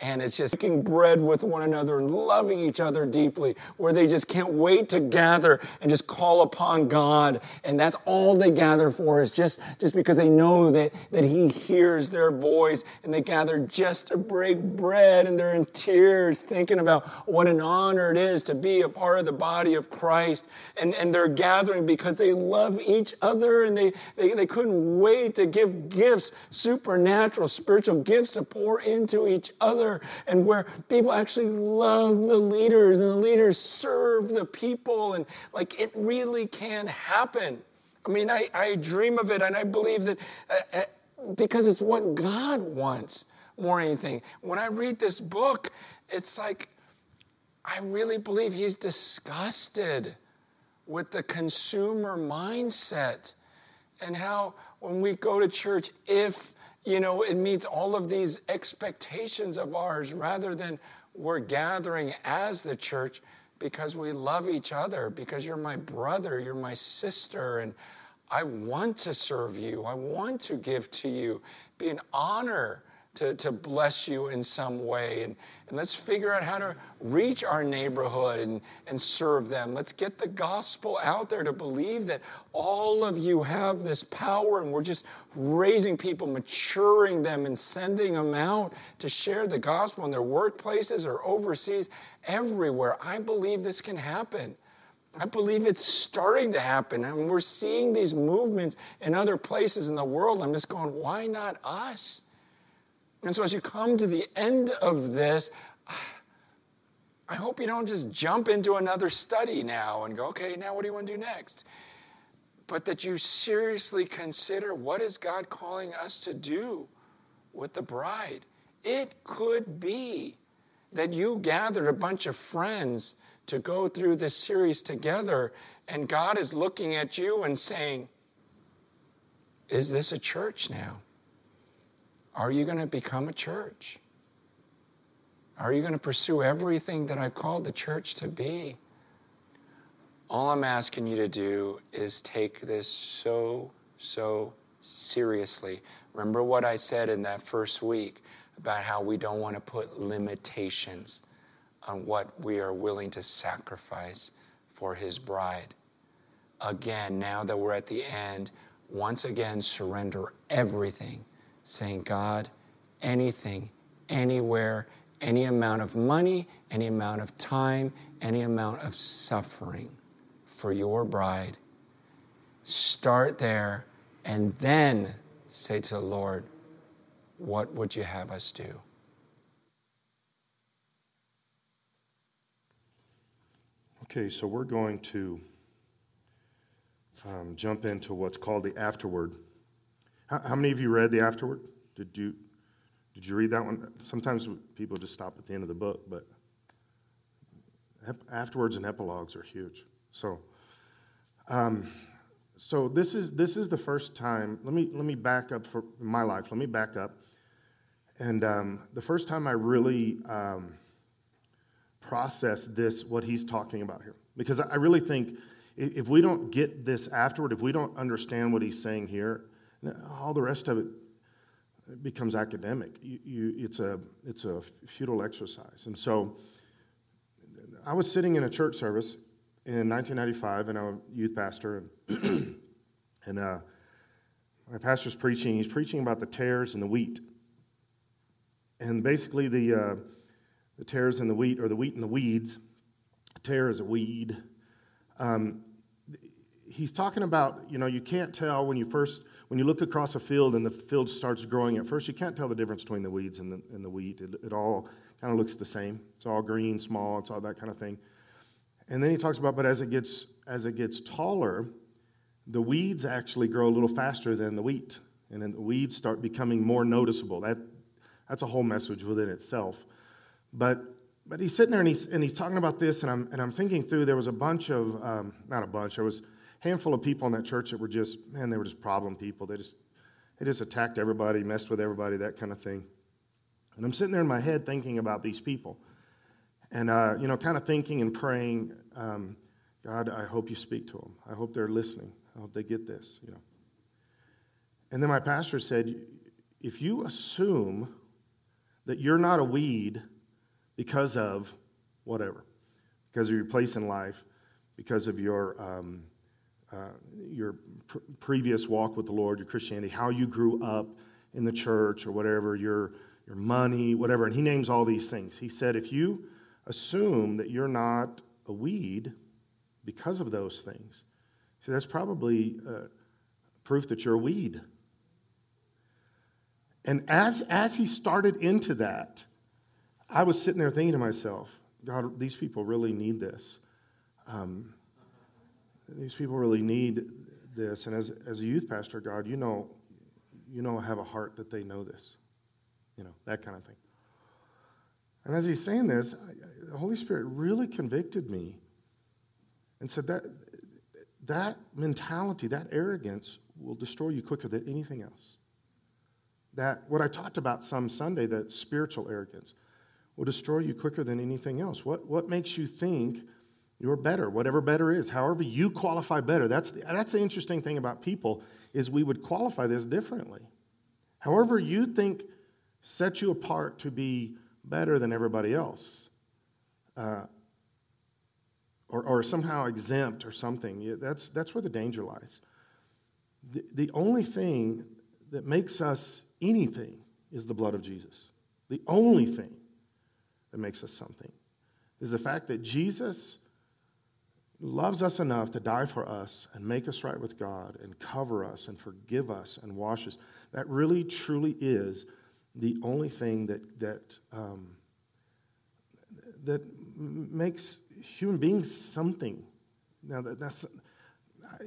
and it's just making bread with one another and loving each other deeply, where they just can't wait to gather and just call upon God. And that's all they gather for is just, just because they know that, that He hears their voice and they gather just to break bread and they're in tears thinking about what an honor it is to be a part of the body of Christ. And, and they're gathering because they love each other and they, they, they couldn't wait to give gifts, supernatural, spiritual gifts to pour into each other and where people actually love the leaders and the leaders serve the people. And like it really can happen. I mean, I, I dream of it and I believe that uh, uh, because it's what God wants more than anything. When I read this book, it's like I really believe he's disgusted with the consumer mindset and how when we go to church, if you know, it meets all of these expectations of ours rather than we're gathering as the church because we love each other, because you're my brother, you're my sister, and I want to serve you. I want to give to you. Be an honor to, to bless you in some way. And, and let's figure out how to reach our neighborhood and, and serve them. Let's get the gospel out there to believe that all of you have this power and we're just raising people, maturing them, and sending them out to share the gospel in their workplaces or overseas, everywhere. I believe this can happen. I believe it's starting to happen. I and mean, we're seeing these movements in other places in the world. I'm just going, why not us? And so, as you come to the end of this, I hope you don't just jump into another study now and go, okay, now what do you want to do next? But that you seriously consider what is God calling us to do with the bride. It could be that you gathered a bunch of friends to go through this series together, and God is looking at you and saying, Is this a church now? Are you going to become a church? Are you going to pursue everything that I've called the church to be? All I'm asking you to do is take this so, so seriously. Remember what I said in that first week about how we don't want to put limitations on what we are willing to sacrifice for His bride. Again, now that we're at the end, once again, surrender everything saying, God, anything, anywhere, any amount of money, any amount of time, any amount of suffering for your bride. Start there and then say to the Lord, What would you have us do? Okay, so we're going to um, jump into what's called the afterword. How, how many of you read the afterword? Did you did you read that one? Sometimes people just stop at the end of the book, but afterwords and epilogues are huge. So, um, so this is this is the first time. Let me let me back up for my life. Let me back up. And um, the first time I really um, processed this, what he's talking about here, because I really think if we don't get this afterword, if we don't understand what he's saying here, all the rest of it becomes academic. You, you, it's, a, it's a futile exercise. And so I was sitting in a church service in 1995, and I'm a youth pastor, and, and uh, my pastor's preaching. He's preaching about the tares and the wheat. And basically, the, uh, the tares and the wheat, or the wheat and the weeds, tare is a weed. Um, he's talking about, you know, you can't tell when you first when you look across a field and the field starts growing at first, you can't tell the difference between the weeds and the, and the wheat. It, it all kind of looks the same. It's all green, small, it's all that kind of thing. And then he talks about, but as it gets as it gets taller, the weeds actually grow a little faster than the wheat, and then the weeds start becoming more noticeable. That that's a whole message within itself. But but he's sitting there and he's and he's talking about this, and I'm and I'm thinking through. There was a bunch of um, not a bunch. There was handful of people in that church that were just, man, they were just problem people. They just, they just attacked everybody, messed with everybody, that kind of thing. And I'm sitting there in my head thinking about these people. And, uh, you know, kind of thinking and praying, um, God, I hope you speak to them. I hope they're listening. I hope they get this, you know. And then my pastor said, if you assume that you're not a weed because of whatever, because of your place in life, because of your, um, uh, your pr- previous walk with the Lord, your Christianity, how you grew up in the church or whatever, your, your money, whatever. And he names all these things. He said, if you assume that you're not a weed because of those things, see, that's probably uh, proof that you're a weed. And as, as he started into that, I was sitting there thinking to myself, God, these people really need this. Um, these people really need this. And as, as a youth pastor, God, you know, you know, have a heart that they know this. You know, that kind of thing. And as he's saying this, I, the Holy Spirit really convicted me and said that that mentality, that arrogance will destroy you quicker than anything else. That what I talked about some Sunday, that spiritual arrogance, will destroy you quicker than anything else. What, what makes you think you're better, whatever better is, however you qualify better? That's the, that's the interesting thing about people is we would qualify this differently. However you think sets you apart to be better than everybody else. Uh, or, or somehow exempt or something. That's, that's where the danger lies. The, the only thing that makes us anything is the blood of Jesus. The only thing that makes us something is the fact that Jesus loves us enough to die for us and make us right with God and cover us and forgive us and wash us. That really, truly is the only thing that, that, um, that makes human beings something. Now, that, that's,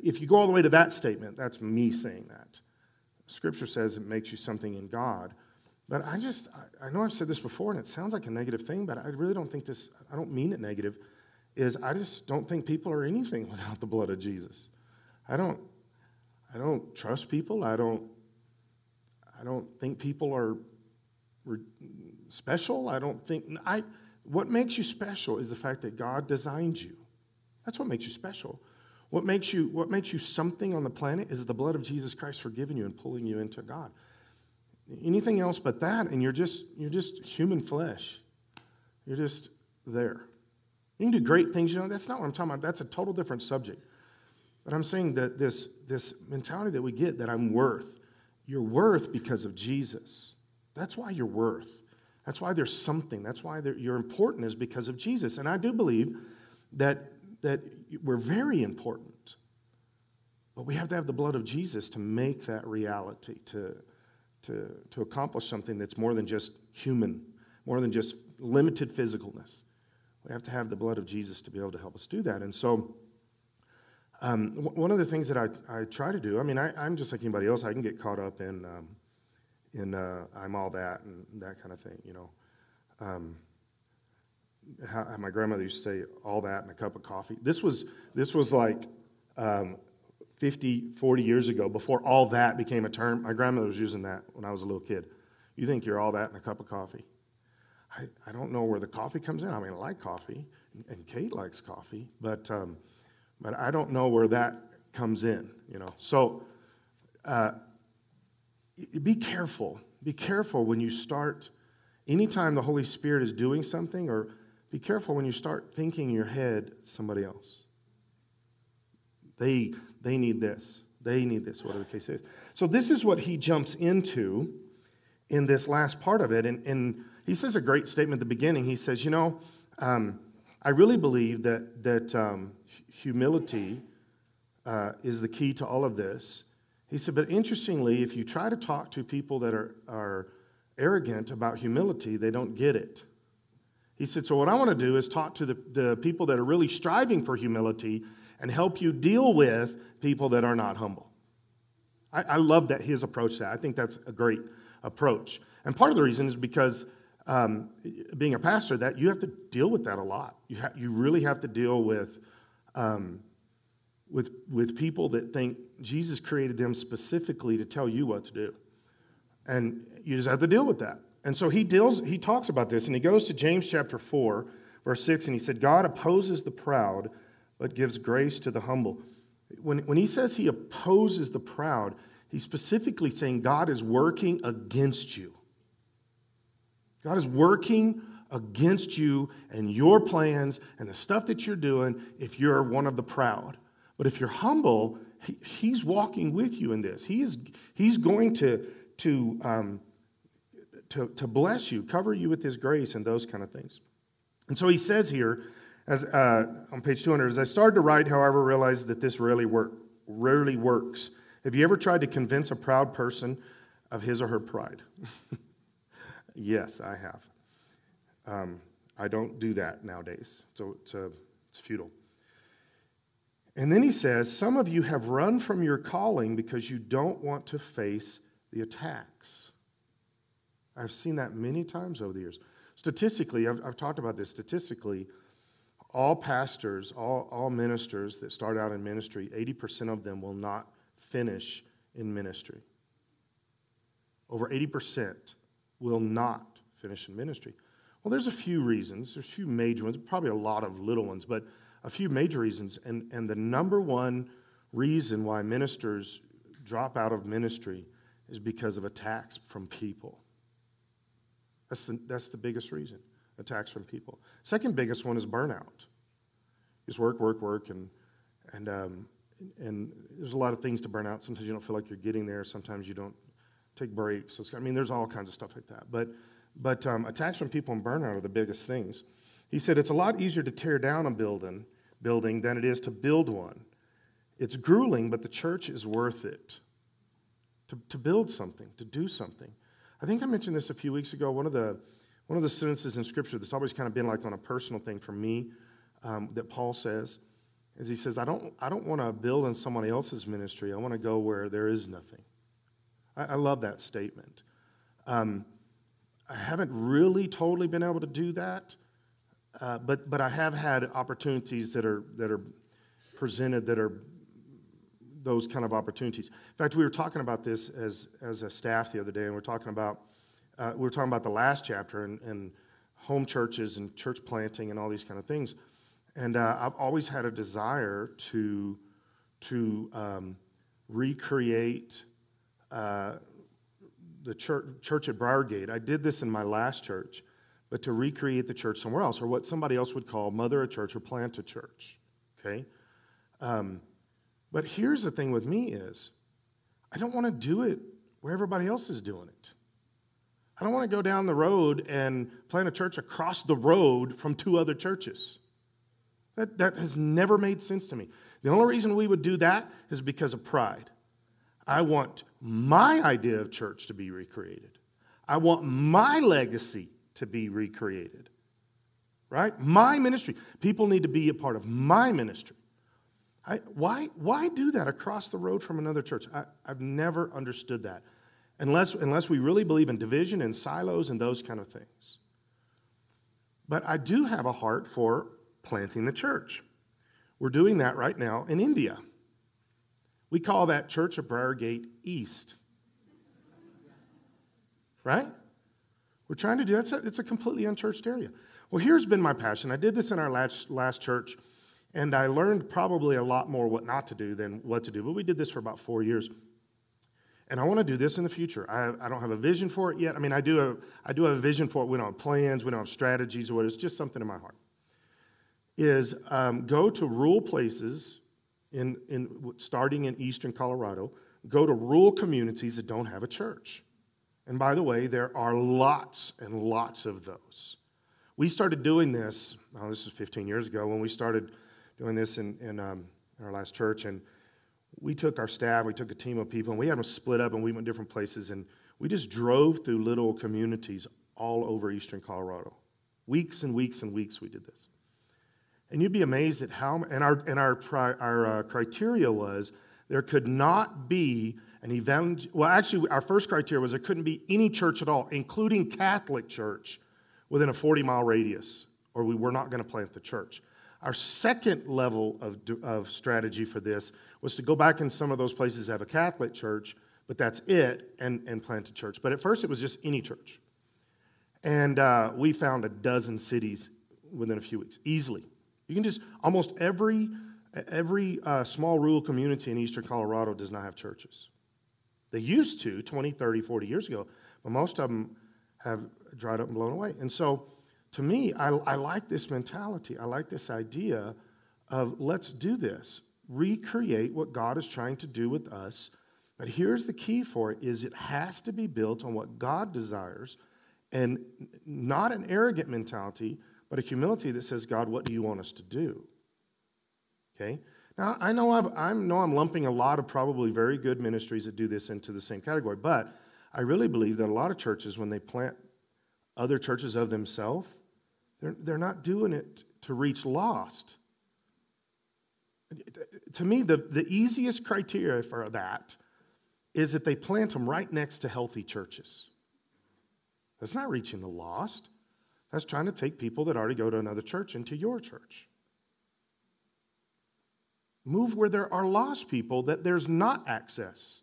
if you go all the way to that statement, that's me saying that. Scripture says it makes you something in God. But I just, I, I know I've said this before and it sounds like a negative thing, but I really don't think this, I don't mean it negative, is I just don't think people are anything without the blood of Jesus. I don't, I don't trust people. I don't, I don't think people are special. I don't think, I, what makes you special is the fact that God designed you. That's what makes you special. What makes you, what makes you something on the planet is the blood of Jesus Christ forgiving you and pulling you into God. Anything else but that, and you're just, you're just human flesh. You're just there. You can do great things, you know, that's not what I'm talking about. That's a total different subject. But I'm saying that this, this mentality that we get that I'm worth, you're worth because of Jesus. That's why you're worth. That's why there's something. That's why you're important is because of Jesus. And I do believe that, that we're very important. But we have to have the blood of Jesus to make that reality, to, to, to accomplish something that's more than just human, more than just limited physicalness. We have to have the blood of Jesus to be able to help us do that. And so, um, one of the things that I, I try to do, I mean, I, am just like anybody else, I can get caught up in um, in uh, I'm all that and that kind of thing, you know. Um, how, my grandmother used to say, all that and a cup of coffee. This was, this was like um, 50, 40 years ago, before all that became a term. My grandmother was using that when I was a little kid. You think you're all that and a cup of coffee. I, I don't know where the coffee comes in. I mean, I like coffee, and Kate likes coffee, but, um, but I don't know where that comes in, you know. So, uh, be careful. Be careful when you start, anytime the Holy Spirit is doing something, or be careful when you start thinking in your head somebody else. They, they need this. They need this, whatever the case is. So, this is what he jumps into in this last part of it. And, and he says a great statement at the beginning. He says, You know, um, I really believe that, that um, humility uh, is the key to all of this. He said, but interestingly, if you try to talk to people that are, are arrogant about humility, they don't get it. He said, so what I want to do is talk to the, the people that are really striving for humility and help you deal with people that are not humble. I, I love that his approach to that. I think that's a great approach. And part of the reason is because um, being a pastor, that you have to deal with that a lot. You, ha- you really have to deal with um, with, with people that think Jesus created them specifically to tell you what to do. And you just have to deal with that. And so he deals, he talks about this, and he goes to James chapter 4, verse 6, and he said, God opposes the proud, but gives grace to the humble. When, when he says he opposes the proud, he's specifically saying God is working against you. God is working against you and your plans and the stuff that you're doing if you're one of the proud. But if you're humble, he, He's walking with you in this. He is, he's going to, to, um, to, to bless you, cover you with His grace, and those kind of things. And so He says here, as, uh, on page 200, as I started to write, however, I realized that this rarely, work, rarely works. Have you ever tried to convince a proud person of his or her pride? yes, I have. Um, I don't do that nowadays, so it's, a, it's futile. And then he says, Some of you have run from your calling because you don't want to face the attacks. I've seen that many times over the years. Statistically, I've, I've talked about this. Statistically, all pastors, all, all ministers that start out in ministry, 80% of them will not finish in ministry. Over 80% will not finish in ministry. Well, there's a few reasons. There's a few major ones, probably a lot of little ones, but a few major reasons. And, and the number one reason why ministers drop out of ministry is because of attacks from people. That's the, that's the biggest reason attacks from people. Second biggest one is burnout. Just work, work, work, and, and, um, and there's a lot of things to burn out. Sometimes you don't feel like you're getting there. Sometimes you don't take breaks. I mean, there's all kinds of stuff like that. But, but um, attacks from people and burnout are the biggest things. He said it's a lot easier to tear down a building, building than it is to build one. It's grueling, but the church is worth it. To, to build something, to do something. I think I mentioned this a few weeks ago. One of the one of the sentences in Scripture that's always kind of been like on a personal thing for me um, that Paul says is he says, I don't, I don't want to build on someone else's ministry. I want to go where there is nothing. I, I love that statement. Um, I haven't really totally been able to do that, uh, but, but I have had opportunities that are, that are presented that are those kind of opportunities. In fact, we were talking about this as, as a staff the other day, and we're talking about uh, we were talking about the last chapter and, and, home churches and church planting and all these kind of things. And uh, I've always had a desire to, to um, recreate uh, the church, church at Briargate. I did this in my last church, but to recreate the church somewhere else, or what somebody else would call mother a church or plant a church. Okay? Um, but here's the thing with me is I don't want to do it where everybody else is doing it. I don't want to go down the road and plant a church across the road from two other churches. That, that has never made sense to me. The only reason we would do that is because of pride. I want my idea of church to be recreated. I want my legacy to be recreated. Right? My ministry. People need to be a part of my ministry. I, why, why do that across the road from another church? I, I've never understood that unless, unless we really believe in division and silos and those kind of things. But I do have a heart for planting the church. We're doing that right now in India. We call that Church of Briargate East. Right? We're trying to do that. It's a completely unchurched area. Well, here's been my passion. I did this in our last, last church, and I learned probably a lot more what not to do than what to do. But we did this for about four years. And I want to do this in the future. I, I don't have a vision for it yet. I mean, I do, have, I do have a vision for it. We don't have plans, we don't have strategies or what. It's just something in my heart. Is um, go to rural places, in, in, starting in eastern Colorado, go to rural communities that don't have a church. And by the way, there are lots and lots of those. We started doing this, oh, this was 15 years ago when we started doing this in, in, um, in our last church. And we took our staff, we took a team of people, and we had them split up and we went different places. And we just drove through little communities all over eastern Colorado. Weeks and weeks and weeks we did this. And you'd be amazed at how, and our, and our, our uh, criteria was there could not be an event, well, actually, our first criteria was there couldn't be any church at all, including Catholic church, within a 40 mile radius, or we were not going to plant the church. Our second level of, of strategy for this was to go back in some of those places that have a Catholic church, but that's it, and, and plant a church. But at first, it was just any church. And uh, we found a dozen cities within a few weeks, easily. You can just, almost every, every uh, small rural community in eastern Colorado does not have churches. They used to 20, 30, 40 years ago, but most of them have, dried up and blown away. And so, to me, I, I like this mentality. I like this idea of let's do this, recreate what God is trying to do with us. But here's the key for it is it has to be built on what God desires and not an arrogant mentality, but a humility that says, God, what do you want us to do? Okay? Now, I know, I've, I know I'm lumping a lot of probably very good ministries that do this into the same category, but I really believe that a lot of churches, when they plant other churches of themselves, they're, they're not doing it to reach lost. To me, the, the easiest criteria for that is that they plant them right next to healthy churches. That's not reaching the lost. That's trying to take people that already go to another church into your church. Move where there are lost people that there's not access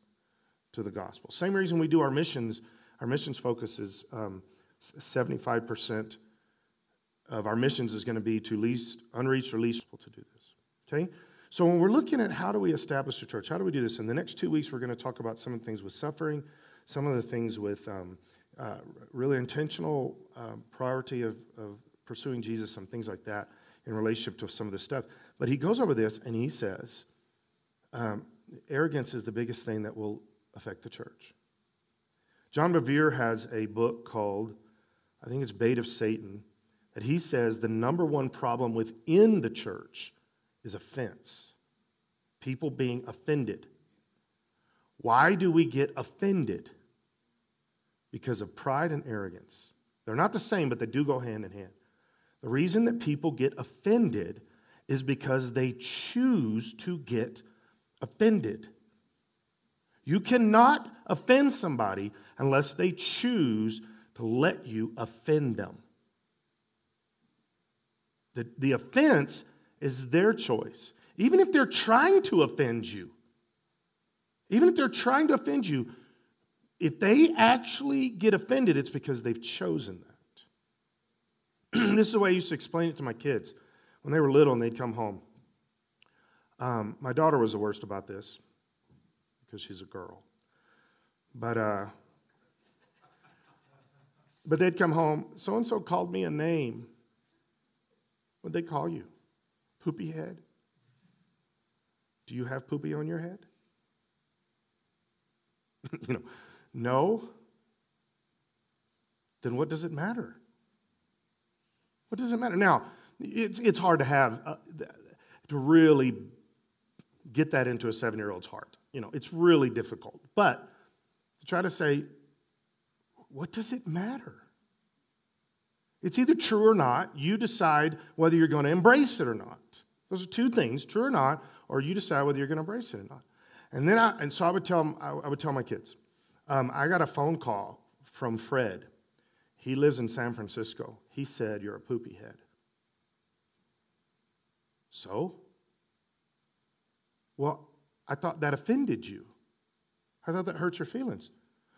to the gospel. Same reason we do our missions. Our missions focus is um, 75% of our missions is going to be to least unreached or least people to do this. Okay? So when we're looking at how do we establish a church, how do we do this? In the next two weeks, we're going to talk about some of the things with suffering, some of the things with um, uh, really intentional uh, priority of, of pursuing Jesus, and things like that in relationship to some of this stuff. But he goes over this and he says, um, arrogance is the biggest thing that will affect the church. John Bevere has a book called, I think it's Bait of Satan, that he says the number one problem within the church is offense. People being offended. Why do we get offended? Because of pride and arrogance. They're not the same, but they do go hand in hand. The reason that people get offended is because they choose to get offended. You cannot offend somebody unless they choose to let you offend them. The, the offense is their choice. Even if they're trying to offend you, even if they're trying to offend you, if they actually get offended, it's because they've chosen that. this is the way I used to explain it to my kids when they were little and they'd come home. Um, my daughter was the worst about this because she's a girl. But, uh, but they'd come home, so and so called me a name. What'd they call you? Poopy head? Do you have poopy on your head? you know, no. Then what does it matter? What does it matter? Now, it's, it's hard to have, uh, to really get that into a seven year old's heart. You know, it's really difficult. But to try to say, what does it matter? It's either true or not. You decide whether you're going to embrace it or not. Those are two things, true or not, or you decide whether you're going to embrace it or not. And then I, and so I would tell I would tell my kids, um, I got a phone call from Fred. He lives in San Francisco. He said, You're a poopy head. So? Well, I thought that offended you. I thought that hurt your feelings.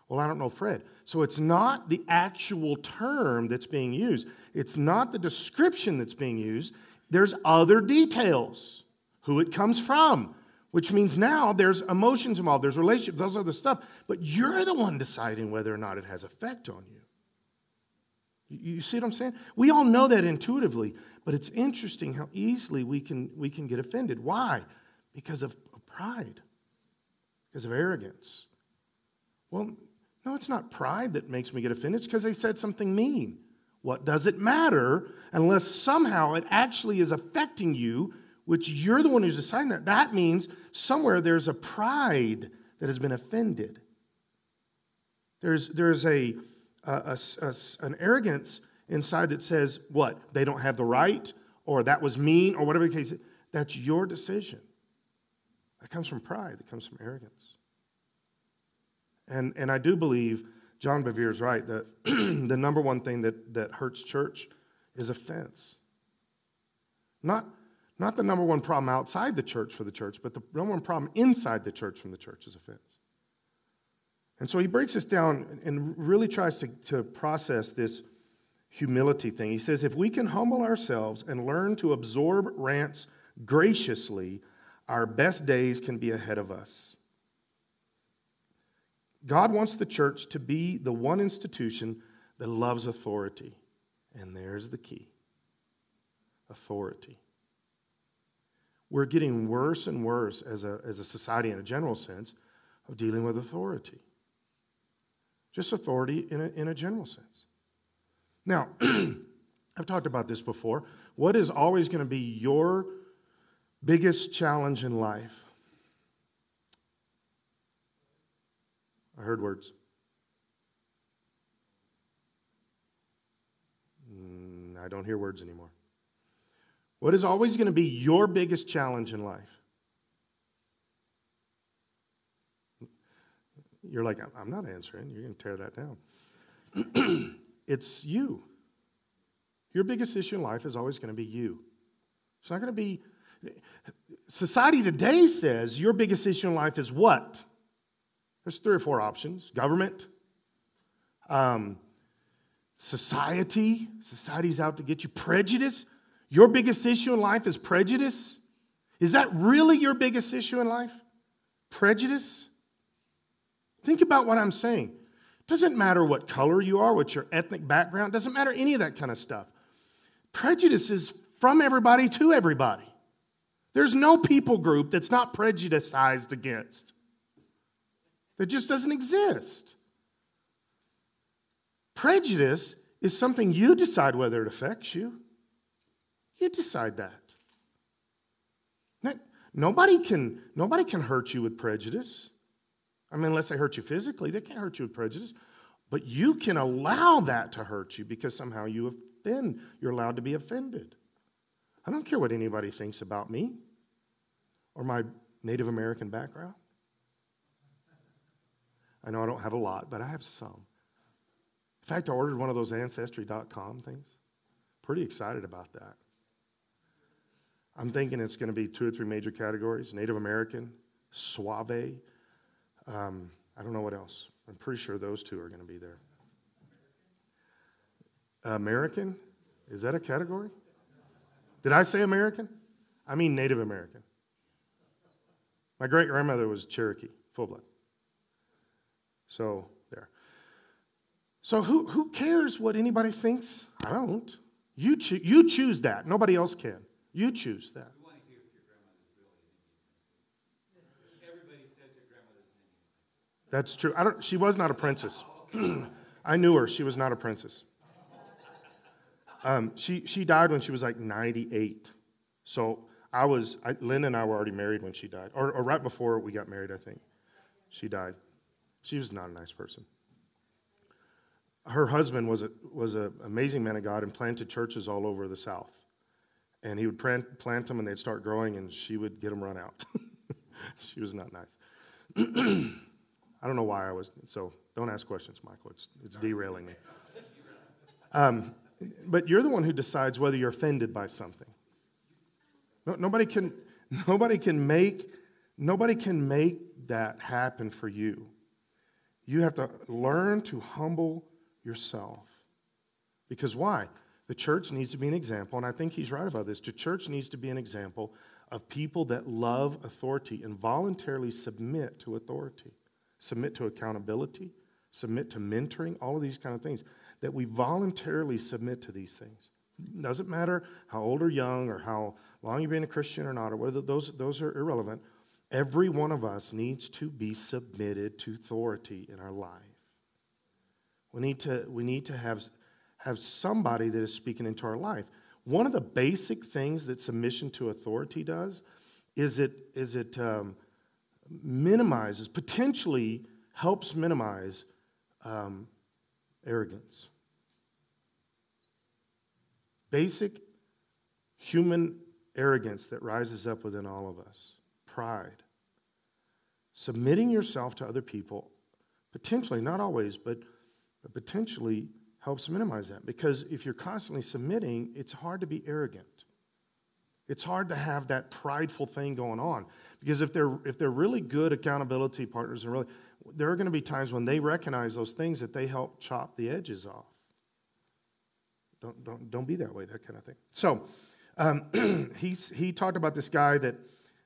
Well, I don't know Fred. So it's not the actual term that's being used, it's not the description that's being used. There's other details who it comes from, which means now there's emotions involved, there's relationships, those other stuff. But you're the one deciding whether or not it has effect on you. You see what I'm saying? We all know that intuitively, but it's interesting how easily we can, we can get offended. Why? Because of pride, because of arrogance. Well, no, it's not pride that makes me get offended. It's because they said something mean. What does it matter unless somehow it actually is affecting you, which you're the one who's deciding that? That means somewhere there's a pride that has been offended. There's, there's a, a, a, a an arrogance inside that says, what? They don't have the right, or that was mean, or whatever the case is. That's your decision. That comes from pride, that comes from arrogance. And, and I do believe John Bevere is right that the number one thing that, that hurts church is offense. Not, not the number one problem outside the church for the church, but the number one problem inside the church from the church is offense. And so he breaks this down and really tries to, to process this humility thing. He says, if we can humble ourselves and learn to absorb rants graciously, our best days can be ahead of us. God wants the church to be the one institution that loves authority. And there's the key authority. We're getting worse and worse as a, as a society, in a general sense, of dealing with authority. Just authority in a, in a general sense. Now, I've talked about this before. What is always going to be your biggest challenge in life? I heard words. Mm, I don't hear words anymore. What is always going to be your biggest challenge in life? You're like, I'm not answering. You're going to tear that down. it's you. Your biggest issue in life is always going to be you. It's not going to be. Society today says your biggest issue in life is what? There's three or four options government, um, society. Society's out to get you. Prejudice. Your biggest issue in life is prejudice. Is that really your biggest issue in life? Prejudice? Think about what I'm saying. Doesn't matter what color you are, what your ethnic background, doesn't matter any of that kind of stuff. Prejudice is from everybody to everybody. There's no people group that's not prejudiced against. That just doesn't exist. Prejudice is something you decide whether it affects you. You decide that. Nobody can, nobody can hurt you with prejudice. I mean, unless they hurt you physically, they can't hurt you with prejudice. But you can allow that to hurt you because somehow you have been, You're allowed to be offended. I don't care what anybody thinks about me or my Native American background. I know I don't have a lot, but I have some. In fact, I ordered one of those Ancestry.com things. Pretty excited about that. I'm thinking it's going to be two or three major categories Native American, Suave, um, I don't know what else. I'm pretty sure those two are going to be there. American? Is that a category? Did I say American? I mean Native American. My great grandmother was Cherokee, full blood. So, there. So, who, who cares what anybody thinks? I don't. You, cho- you choose that. Nobody else can. You choose that. That's true. I don't, she was not a princess. I knew her. She was not a princess. Um, she, she died when she was like 98. So I was, I, Lynn and I were already married when she died, or, or right before we got married, I think. She died. She was not a nice person. Her husband was an was a amazing man of God and planted churches all over the South. And he would plant, plant them and they'd start growing, and she would get them run out. she was not nice. I don't know why I was, so don't ask questions, Michael. It's, it's derailing me. Um, but you're the one who decides whether you're offended by something. No, nobody, can, nobody, can make, nobody can make that happen for you. You have to learn to humble yourself. Because why? The church needs to be an example, and I think he's right about this. The church needs to be an example of people that love authority and voluntarily submit to authority submit to accountability, submit to mentoring, all of these kind of things. That we voluntarily submit to these things. Doesn't matter how old or young or how long you've been a Christian or not, or whether those, those are irrelevant. Every one of us needs to be submitted to authority in our life. We need to, we need to have, have somebody that is speaking into our life. One of the basic things that submission to authority does is it, is it um, minimizes, potentially helps minimize um, arrogance. Basic human arrogance that rises up within all of us, pride. Submitting yourself to other people, potentially, not always, but, but potentially helps minimize that. Because if you're constantly submitting, it's hard to be arrogant. It's hard to have that prideful thing going on because if they're if they're really good accountability partners and really there are going to be times when they recognize those things that they help chop the edges off. Don't don't don't be that way, that kind of thing. So um, he's he talked about this guy that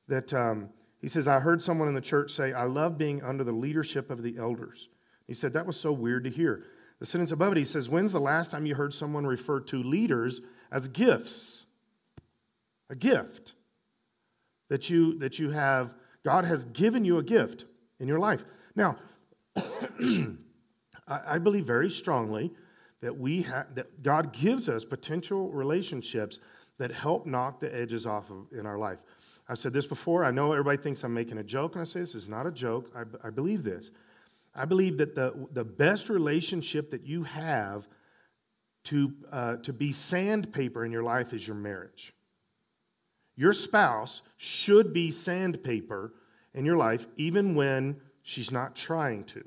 that um, he says I heard someone in the church say I love being under the leadership of the elders. He said that was so weird to hear. The sentence above it, he says, When's the last time you heard someone refer to leaders as gifts? A gift that you, that you have, God has given you a gift in your life. Now, I believe very strongly that we have that God gives us potential relationships that help knock the edges off of in our life. I've said this before. I know everybody thinks I'm making a joke and I say this. is not a joke. I, I believe this. I believe that the, the best relationship that you have to, uh, to be sandpaper in your life is your marriage. Your spouse should be sandpaper in your life, even when she's not trying to.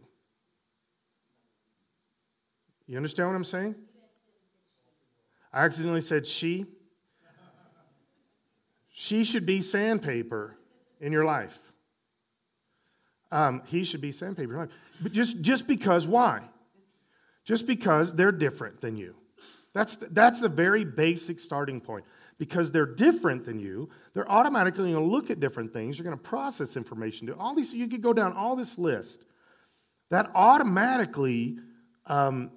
You understand what I'm saying? I accidentally said she. She should be sandpaper in your life. Um, he should be sandpaper in your life. But just, just because, why? Just because they're different than you. That's the, that's the very basic starting point. Because they're different than you, they're automatically going to look at different things. You're going to process information. Do all these. You could go down all this list. That automatically um,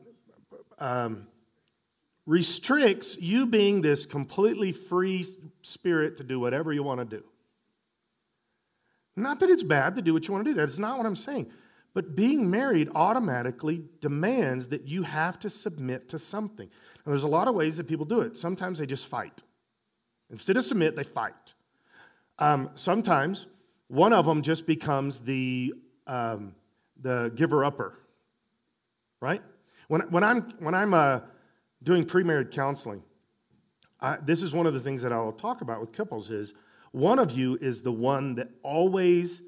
um, restricts you being this completely free spirit to do whatever you want to do. Not that it's bad to do what you want to do. That's not what I'm saying. But being married automatically demands that you have to submit to something. And there's a lot of ways that people do it. Sometimes they just fight. Instead of submit, they fight. Um, sometimes one of them just becomes the, um, the giver upper, right? When, when I'm, when I'm uh, doing pre-marriage counseling, I, this is one of the things that I'll talk about with couples is one of you is the one that always,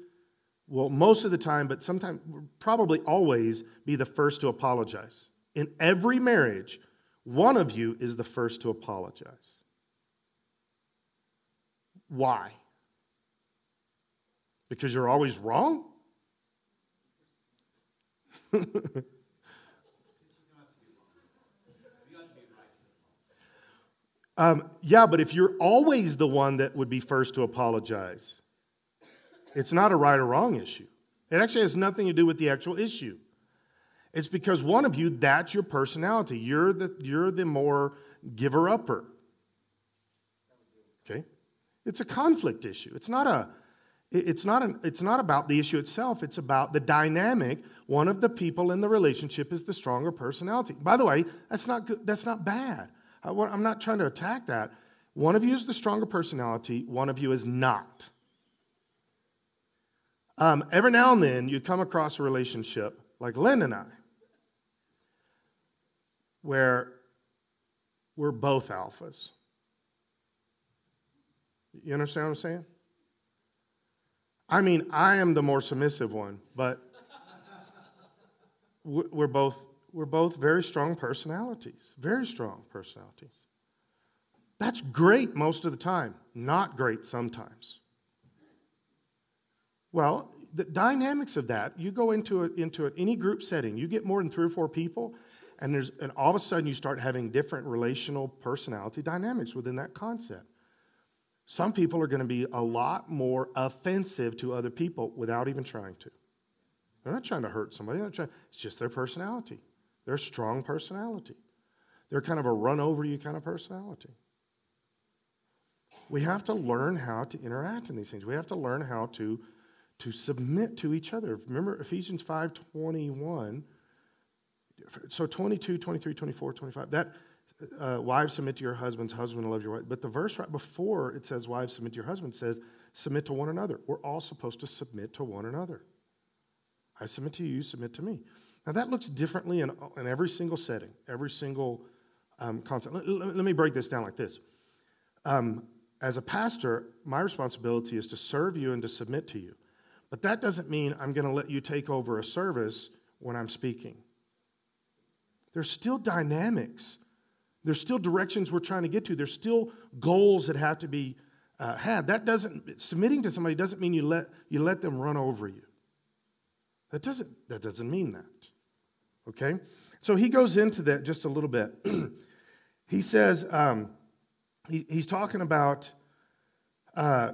well, most of the time, but sometimes, probably always, be the first to apologize. In every marriage, one of you is the first to apologize. Why? Because you're always wrong? Um, yeah, but if you're always the one that would be first to apologize, it's not a right or wrong issue. It actually has nothing to do with the actual issue. It's because one of you, that's your personality. You're the, you're the more giver upper. Okay? It's a conflict issue. It's not a it's not, an, it's not about the issue itself, it's about the dynamic. One of the people in the relationship is the stronger personality. By the way, that's not, good, that's not bad. I'm not trying to attack that. One of you is the stronger personality, one of you is not. Um, every now and then, you come across a relationship like Lynn and I, where we're both alphas. You understand what I'm saying? I mean, I am the more submissive one, but we're both we're both very strong personalities, very strong personalities. That's great most of the time, not great sometimes. Well, the dynamics of that, you go into, a, into any group setting, you get more than three or four people, and, there's, and all of a sudden you start having different relational personality dynamics within that concept. Some people are going to be a lot more offensive to other people without even trying to. They're not trying to hurt somebody, trying, it's just their personality. They're a strong personality. They're kind of a run over you kind of personality. We have to learn how to interact in these things. We have to learn how to, to submit to each other. Remember Ephesians 5 21. So 22, 23, 24, 25. That uh, wives submit to your husbands, husband love your wife. But the verse right before it says wives submit to your husband says submit to one another. We're all supposed to submit to one another. I submit to you, you submit to me. Now, that looks differently in, in every single setting, every single um, concept. Let, let, let, me break this down like this. Um, as a pastor, my responsibility is to serve you and to submit to you. But that doesn't mean I'm going to let you take over a service when I'm speaking. There's still dynamics. There's still directions we're trying to get to. There's still goals that have to be uh, had. That doesn't submitting to somebody doesn't mean you let you let them run over you. That doesn't that doesn't mean that. Okay? So he goes into that just a little bit. he says, um, he, he's talking about uh,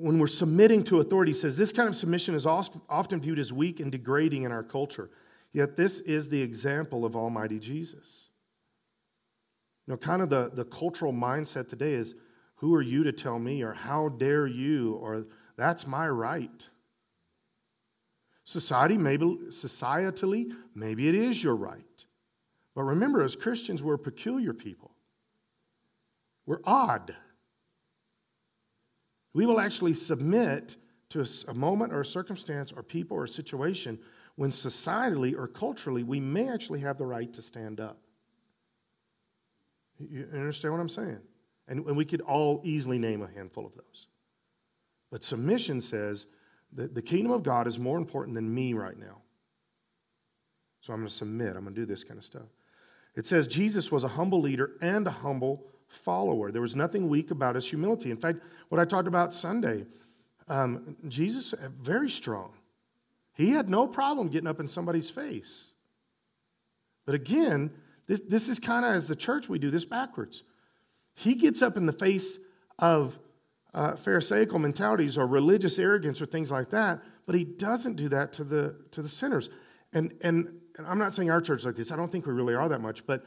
when we're submitting to authority, says this kind of submission is often viewed as weak and degrading in our culture. Yet this is the example of Almighty Jesus. You know, kind of the, the cultural mindset today is who are you to tell me, or how dare you, or that's my right. Society, maybe societally, maybe it is your right. But remember, as Christians, we're peculiar people. We're odd. We will actually submit to a, moment or a circumstance or people or situation when societally or culturally we may actually have the right to stand up. You understand what I'm saying? And, and we could all easily name a handful of those. But submission says that the kingdom of God is more important than me right now. So I'm going to submit. I'm going to do this kind of stuff. It says Jesus was a humble leader and a humble follower. There was nothing weak about his humility. In fact, what I talked about Sunday, um, Jesus, uh, very strong. He had no problem getting up in somebody's face. But again, this, this is kind of as the church, we do this backwards. He gets up in the face of uh, Pharisaical mentalities or religious arrogance or things like that, but he doesn't do that to the, to the sinners. And, and, and I'm not saying our church like this, I don't think we really are that much, but,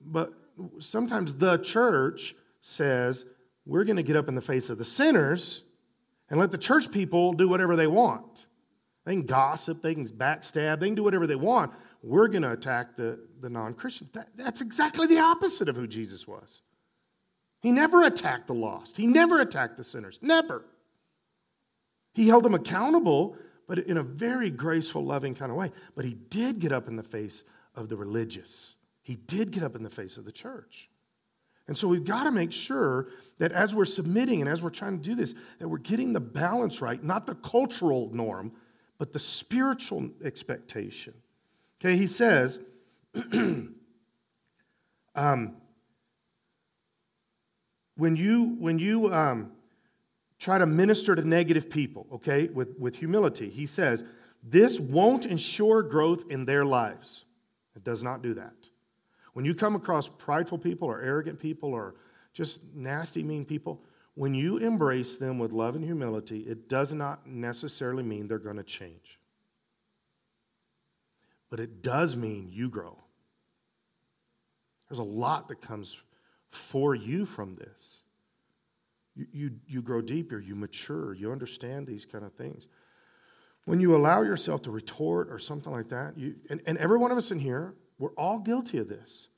but sometimes the church says, we're going to get up in the face of the sinners and let the church people do whatever they want. They can gossip, they can backstab, they can do whatever they want. We're going to attack the, the non Christians. That, that's exactly the opposite of who Jesus was. He never attacked the lost, he never attacked the sinners. Never. He held them accountable, but in a very graceful, loving kind of way. But he did get up in the face of the religious, he did get up in the face of the church. And so we've got to make sure that as we're submitting and as we're trying to do this, that we're getting the balance right, not the cultural norm, but the spiritual expectation. Okay, he says, um, when you, when you um, try to minister to negative people, okay, with, with humility, he says, this won't ensure growth in their lives. It does not do that. When you come across prideful people or arrogant people or just nasty, mean people, when you embrace them with love and humility, it does not necessarily mean they're going to change. But it does mean you grow. There's a lot that comes for you from this. You, you, you grow deeper, you mature, you understand these kind of things. When you allow yourself to retort or something like that, you, and, and every one of us in here, we're all guilty of this.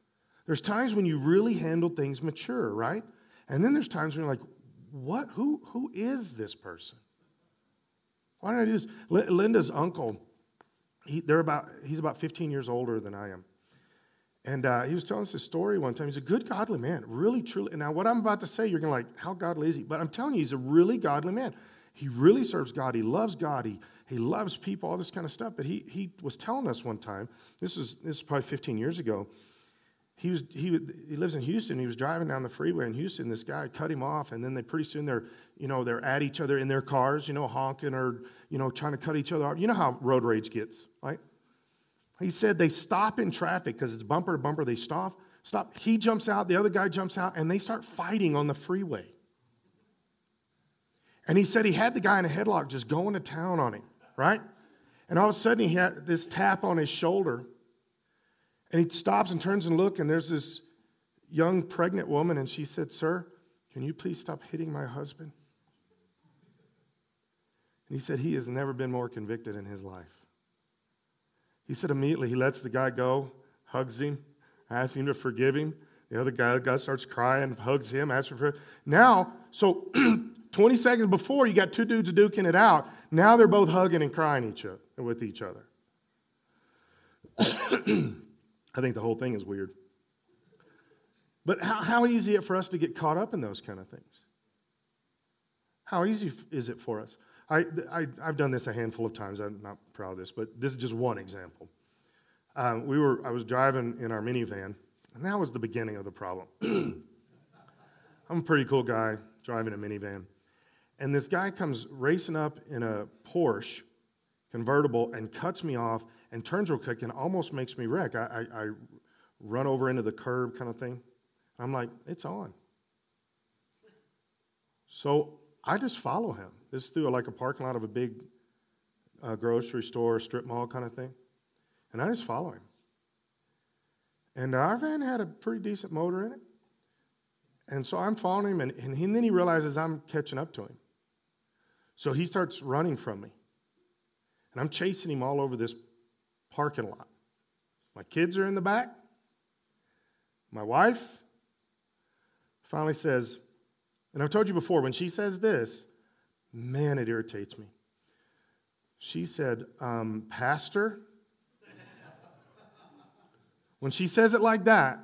There's times when you really handle things mature, right? And then there's times when you're like, what? Who, who is this person? Why did I do this? Linda's uncle, he, they're about, he's about 15 years older than I am. And uh, he was telling us a story one time. He's a good, godly man, really, truly. Now, what I'm about to say, you're going to like, how godly is he? But I'm telling you, he's a really godly man. He really serves God. He loves God. He, he loves people, all this kind of stuff. But he, he was telling us one time, this was, this was probably 15 years ago, he was he, he lives in Houston. He was driving down the freeway in Houston. This guy cut him off, and then they pretty soon they're you know they're at each other in their cars, you know, honking or you know trying to cut each other off. You know how road rage gets, right? He said they stop in traffic because it's bumper to bumper. They stop, stop. He jumps out, the other guy jumps out, and they start fighting on the freeway. And he said he had the guy in a headlock just going to town on him, right? And all of a sudden he had this tap on his shoulder and he stops and turns and looks, and there's this young pregnant woman, and she said, Sir, can you please stop hitting my husband? And he said, He has never been more convicted in his life. He said immediately he lets the guy go, hugs him, asks him to forgive him. The other guy, the guy starts crying, hugs him, asks for forgiveness. Now, so 20 seconds before, you got two dudes duking it out. Now they're both hugging and crying each other, with each other. I think the whole thing is weird. But how, how easy is it for us to get caught up in those kind of things? How easy is it for us? I, I, have done this a handful of times. I'm not proud of this, but this is just one example. Um, we were, I was driving in our minivan, and that was the beginning of the problem. I'm a pretty cool guy driving a minivan. And this guy comes racing up in a Porsche convertible and cuts me off and turns real quick and almost makes me wreck. I, I, I run over into the curb kind of thing. I'm like, it's on. So I just follow him. This is through like a parking lot of a big uh, grocery store, strip mall kind of thing. And I just follow him. And our van had a pretty decent motor in it. And so I'm following him, and, and, and then he realizes I'm catching up to him. So he starts running from me. And I'm chasing him all over this parking lot. My kids are in the back. My wife finally says, and I've told you before, when she says this, man, it irritates me. She said, um, Pastor, when she says it like that,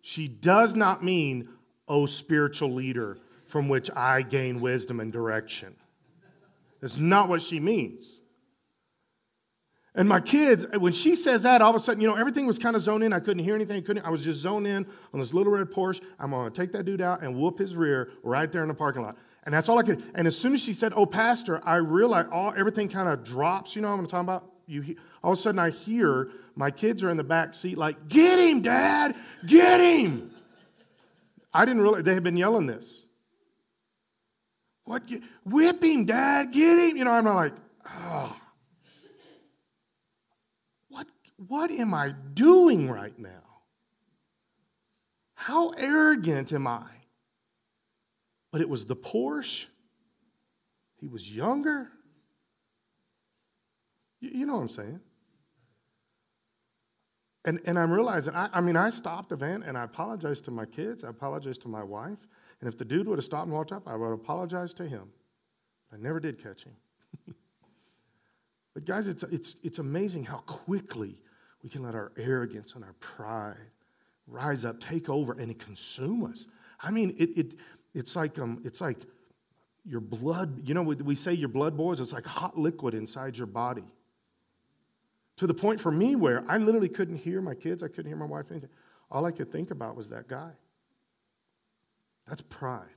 she does not mean, oh, spiritual leader from which I gain wisdom and direction. That's not what she means. And my kids, when she says that, all of a sudden, you know, everything was kind of zoned in. I couldn't hear anything. Couldn't. I was just zoned in on this little red Porsche. I'm going to take that dude out and whoop his rear right there in the parking lot. And that's all I could. And as soon as she said, "Oh, pastor," I realized all everything kind of drops. You know what I'm talking about? You all of a sudden I hear my kids are in the back seat, like, "Get him, Dad! Get him!" I didn't realize they had been yelling this. What? Whip him, Dad! Get him! You know, I'm like, oh. What what am I doing right now? How arrogant am I? But it was the Porsche. He was younger. You, know what I'm saying? And, and I'm realizing, I, I mean, I stopped the van and I apologized to my kids. I apologized to my wife. And if the dude would have stopped and walked up, I would apologize to him. I never did catch him. but guys, it's, it's, it's amazing how quickly we can let our arrogance and our pride rise up, take over, and consume us. I mean, it, it, it's, like, um, it's like your blood, you know, we, we say your blood boils, it's like hot liquid inside your body. To the point for me where I literally couldn't hear my kids, I couldn't hear my wife, anything. All I could think about was that guy. That's pride.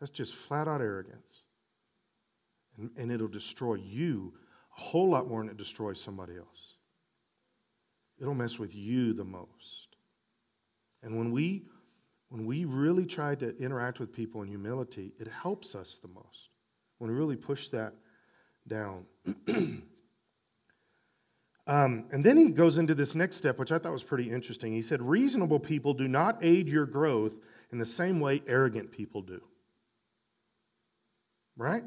That's just flat out arrogance. And, and it'll destroy you a whole lot more than it destroys somebody else. It'll mess with you the most. And when we when we really try to interact with people in humility, it helps us the most. When we really push that down. um, and then he goes into this next step, which I thought was pretty interesting. He said, Reasonable people do not aid your growth in the same way arrogant people do. Right?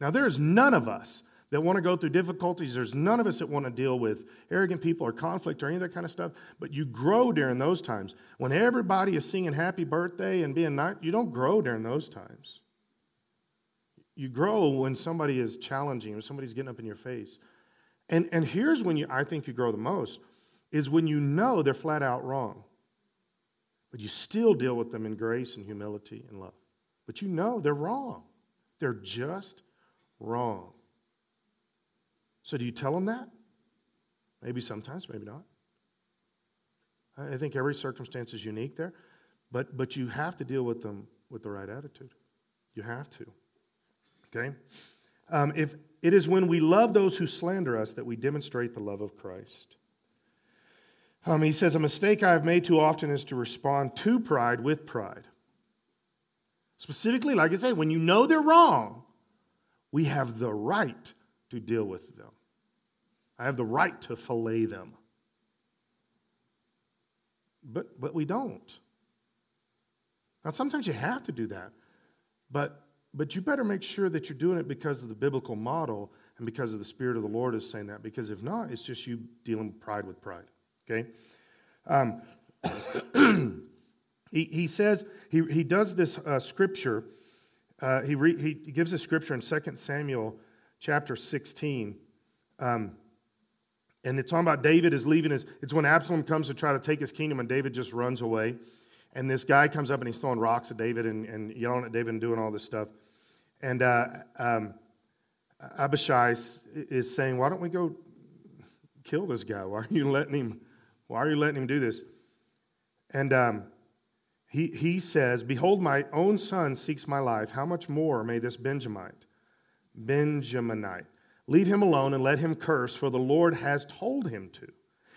Now, there's none of us that want to go through difficulties. There's none of us that want to deal with arrogant people or conflict or any of that kind of stuff. But you grow during those times. When everybody is singing happy birthday and being nice, you don't grow during those times. You grow when somebody is challenging, when somebody's getting up in your face. And, and here's when you, I think you grow the most, is when you know they're flat out wrong. But you still deal with them in grace and humility and love. But you know they're wrong. They're just wrong. So do you tell them that? Maybe sometimes, maybe not. I think every circumstance is unique there, but, but you have to deal with them with the right attitude. You have to. Okay? Um, if it is when we love those who slander us that we demonstrate the love of Christ. Um, he says, A mistake I have made too often is to respond to pride with pride. Specifically, like I said, when you know they're wrong, we have the right to deal with them. I have the right to fillet them. But, but we don't. Now, sometimes you have to do that, but, but you better make sure that you're doing it because of the biblical model and because of the Spirit of the Lord is saying that, because if not, it's just you dealing pride with pride, okay? Um, he, he says, he, he does this uh, scripture, uh, he, re, he gives a scripture in 2 Samuel chapter 16. Um, and it's talking about David is leaving his, it's when Absalom comes to try to take his kingdom and David just runs away. And this guy comes up and he's throwing rocks at David and, and yelling at David and doing all this stuff. And uh, um, Abishai is saying, Why don't we go kill this guy? Why are you letting him, why are you letting him do this? And um, he, he says, Behold, my own son seeks my life. How much more may this Benjamite, Benjaminite, Leave him alone and let him curse, for the Lord has told him to.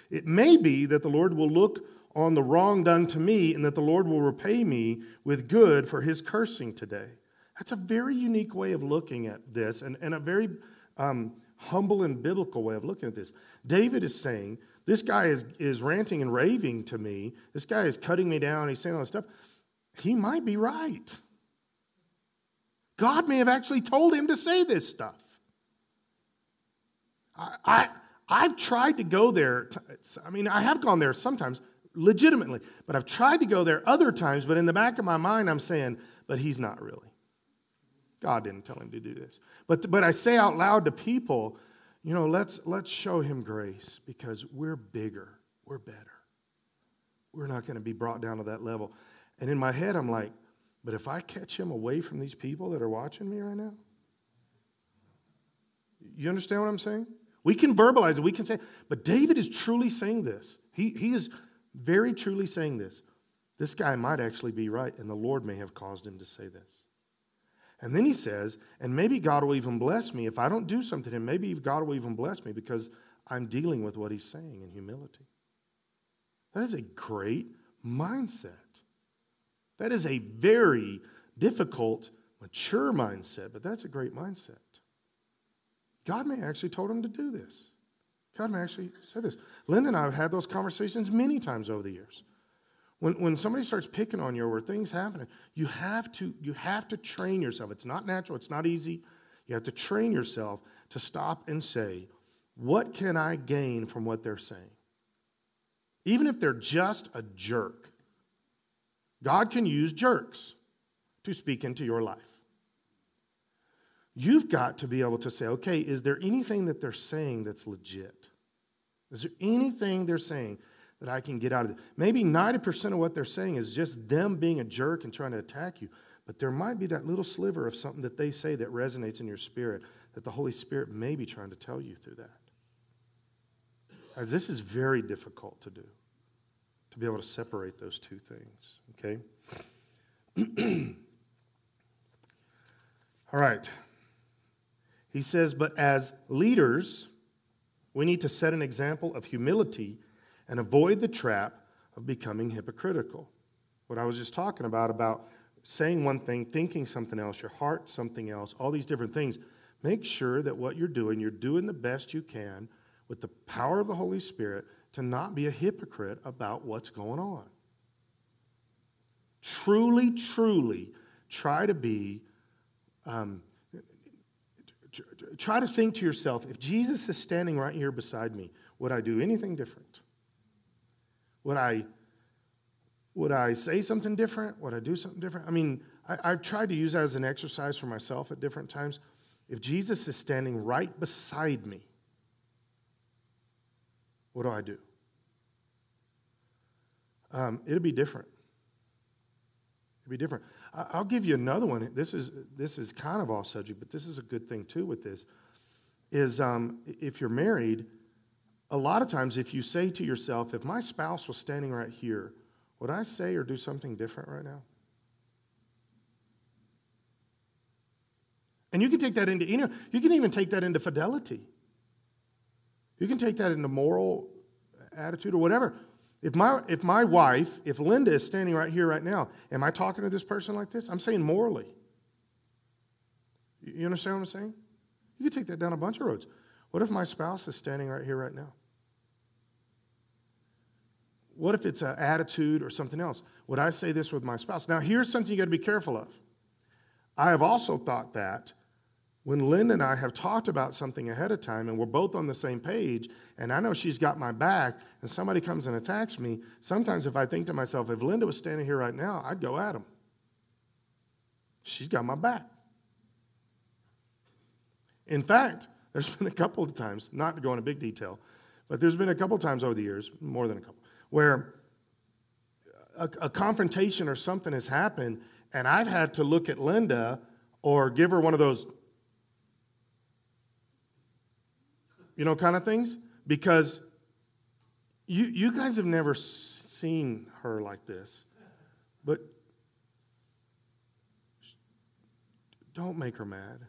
It may be that the Lord will look on the wrong done to me and that the Lord will repay me with good for his cursing today. That's a very unique way of looking at this and, and a very um, humble and biblical way of looking at this. David is saying, This guy is, is ranting and raving to me. This guy is cutting me down. He's saying all this stuff. He might be right. God may have actually told him to say this stuff. I, I, I've tried to go there. I mean, I have gone there sometimes, legitimately, but I've tried to go there other times, but in the back of my mind, I'm saying, but he's not really. God didn't tell him to do this. But, but I say out loud to people, you know, let's, let's show him grace because we're bigger, we're better. We're not going to be brought down to that level. And in my head, I'm like, but if I catch him away from these people that are watching me right now, you understand what I'm saying? We can verbalize it, we can say, but David is truly saying this. He, he is very truly saying this. This guy might actually be right, and the Lord may have caused him to say this. And then he says, and maybe God will even bless me. If I don't do something to him, maybe God will even bless me because I'm dealing with what he's saying in humility. That is a great mindset. That is a very difficult, mature mindset, but that's a great mindset. God may actually told him to do this. God may actually said this. Linda and I have had those conversations many times over the years. When, when somebody starts picking on you or things happening, you have to you have to train yourself. It's not natural, it's not easy. You have to train yourself to stop and say, what can I gain from what they're saying? Even if they're just a jerk. God can use jerks to speak into your life. You've got to be able to say, okay, is there anything that they're saying that's legit? Is there anything they're saying that I can get out of it? Maybe 90% of what they're saying is just them being a jerk and trying to attack you. But there might be that little sliver of something that they say that resonates in your spirit that the Holy Spirit may be trying to tell you through that. As this is very difficult to do to be able to separate those two things, okay? All right. He says, but as leaders, we need to set an example of humility and avoid the trap of becoming hypocritical. What I was just talking about, about saying one thing, thinking something else, your heart something else, all these different things. Make sure that what you're doing, you're doing the best you can with the power of the Holy Spirit to not be a hypocrite about what's going on. Truly, truly try to be, um, try to think to yourself if Jesus is standing right here beside me, would I do anything different? Would I, would I say something different? Would I do something different? I mean, I, I've tried to use that as an exercise for myself at different times. If Jesus is standing right beside me, what do I do? Um, it'll be different. It'll be different. I'll give you another one. This is this is kind of off subject, but this is a good thing too. With this, is um, if you're married, a lot of times if you say to yourself, "If my spouse was standing right here, would I say or do something different right now?" And you can take that into you know you can even take that into fidelity. You can take that into moral attitude or whatever. If my, if my wife, if Linda is standing right here right now, am I talking to this person like this? I'm saying morally. You understand what I'm saying? You can take that down a bunch of roads. What if my spouse is standing right here right now? What if it's an attitude or something else? Would I say this with my spouse? Now, here's something you got to be careful of. I have also thought that when Lynn and I have talked about something ahead of time and we're both on the same page, and I know she's got my back, and somebody comes and attacks me, sometimes if I think to myself, if Linda was standing here right now, I'd go at him. She's got my back. In fact, there's been a couple of times, not to go into big detail, but there's been a couple of times over the years, more than a couple, where a, a confrontation or something has happened, and I've had to look at Linda or give her one of those you know, kind of things? Because you, you guys have never seen her like this. But don't make her mad.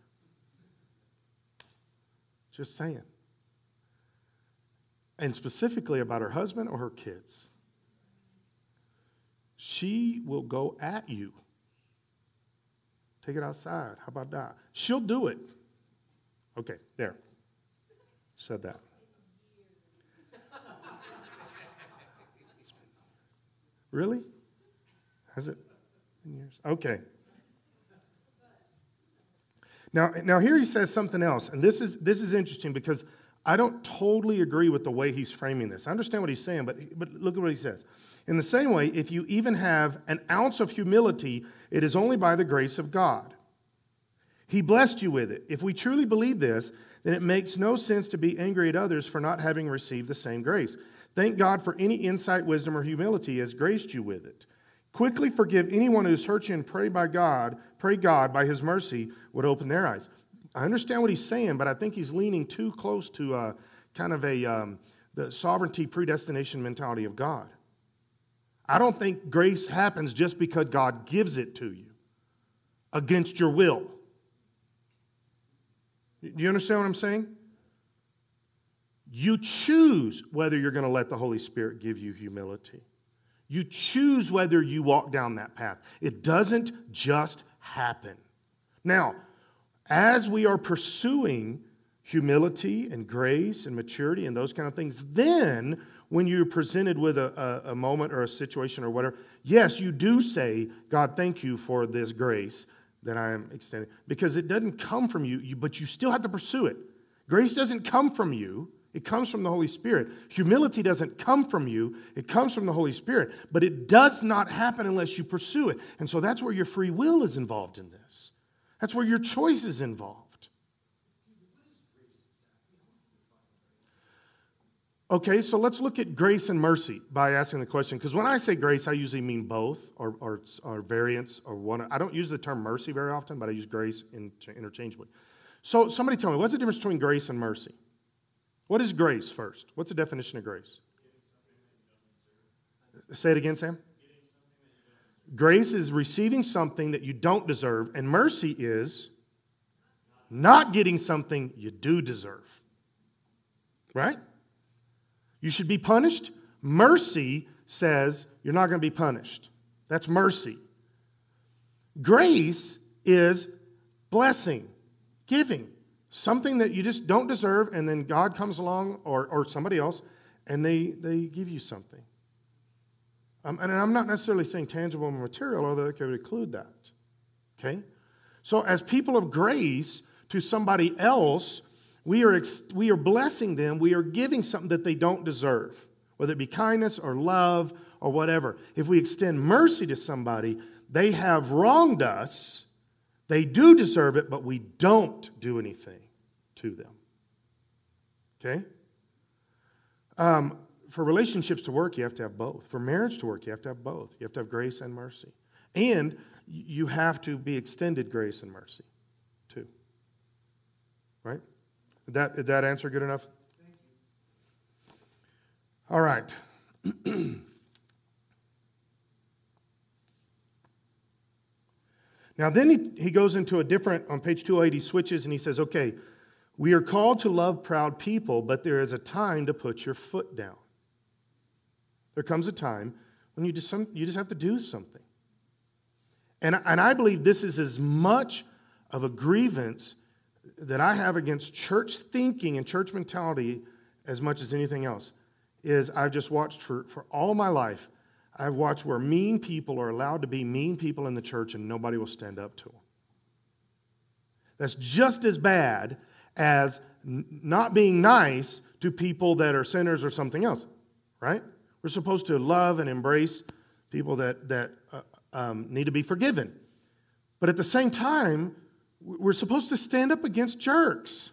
Just saying. And specifically about her husband or her kids. She will go at you. Take it outside. How about that? She'll do it. Okay, there. said that? Really? Has it years? Okay. Now, now here he says something else, and this is this is interesting because I don't totally agree with the way he's framing this. I understand what he's saying, but, but look at what he says. In the same way, if you even have an ounce of humility, it is only by the grace of God. He blessed you with it. If we truly believe this, then it makes no sense to be angry at others for not having received the same grace. Thank God for any insight, wisdom, or humility has graced you with it. Quickly forgive anyone who's hurt you and pray by God, pray God by his mercy would open their eyes. I understand what he's saying, but I think he's leaning too close to uh, kind of a um, the sovereignty predestination mentality of God. I don't think grace happens just because God gives it to you against your will. Do you understand what I'm saying? You choose whether you're going to let the Holy Spirit give you humility. You choose whether you walk down that path. It doesn't just happen. Now, as we are pursuing humility and grace and maturity and those kind of things, then when you're presented with a, a, a, moment or a situation or whatever, yes, you do say, God, thank you for this grace that I am extending. Because it doesn't come from you, you but you still have to pursue it. Grace doesn't come from you, it comes from the Holy Spirit. Humility doesn't come from you, it comes from the Holy Spirit. But it does not happen unless you pursue it. And so that's where your free will is involved in this. That's where your choice is involved. Okay, so let's look at grace and mercy by asking the question. Because when I say grace, I usually mean both or, or, or variance or one. I don't use the term mercy very often, but I use grace interchangeably. So somebody tell me, what's the difference between grace and mercy? What is grace first? What's the definition of grace? Say it again, Sam. Grace is receiving something that you don't deserve, and mercy is not getting something you do deserve. Right? You should be punished. Mercy says you're not going to be punished. That's mercy. Grace is blessing, giving, something that you just don't deserve, and then God comes along or, or somebody else and they, they give you something. Um, and I'm not necessarily saying tangible material, although it could include that. Okay? So, as people of grace to somebody else, we are, ex- we are blessing them. We are giving something that they don't deserve, whether it be kindness or love or whatever. If we extend mercy to somebody, they have wronged us. They do deserve it, but we don't do anything to them. Okay? Um, for relationships to work, you have to have both. For marriage to work, you have to have both. You have to have grace and mercy. And you have to be extended grace and mercy, too. Right? Did that, did that answer good enough? All right. now, then he, he goes into a different, on page 208, he switches and he says, okay, we are called to love proud people, but there is a time to put your foot down. There comes a time when you just, some, you just have to do something. And, and I believe this is as much of a grievance that I have against church thinking and church mentality as much as anything else is I've just watched for, for all my life, I've watched where mean people are allowed to be mean people in the church and nobody will stand up to them. That's just as bad as n- not being nice to people that are sinners or something else, right? We're supposed to love and embrace people that, that uh, um, need to be forgiven. But at the same time, we're supposed to stand up against jerks.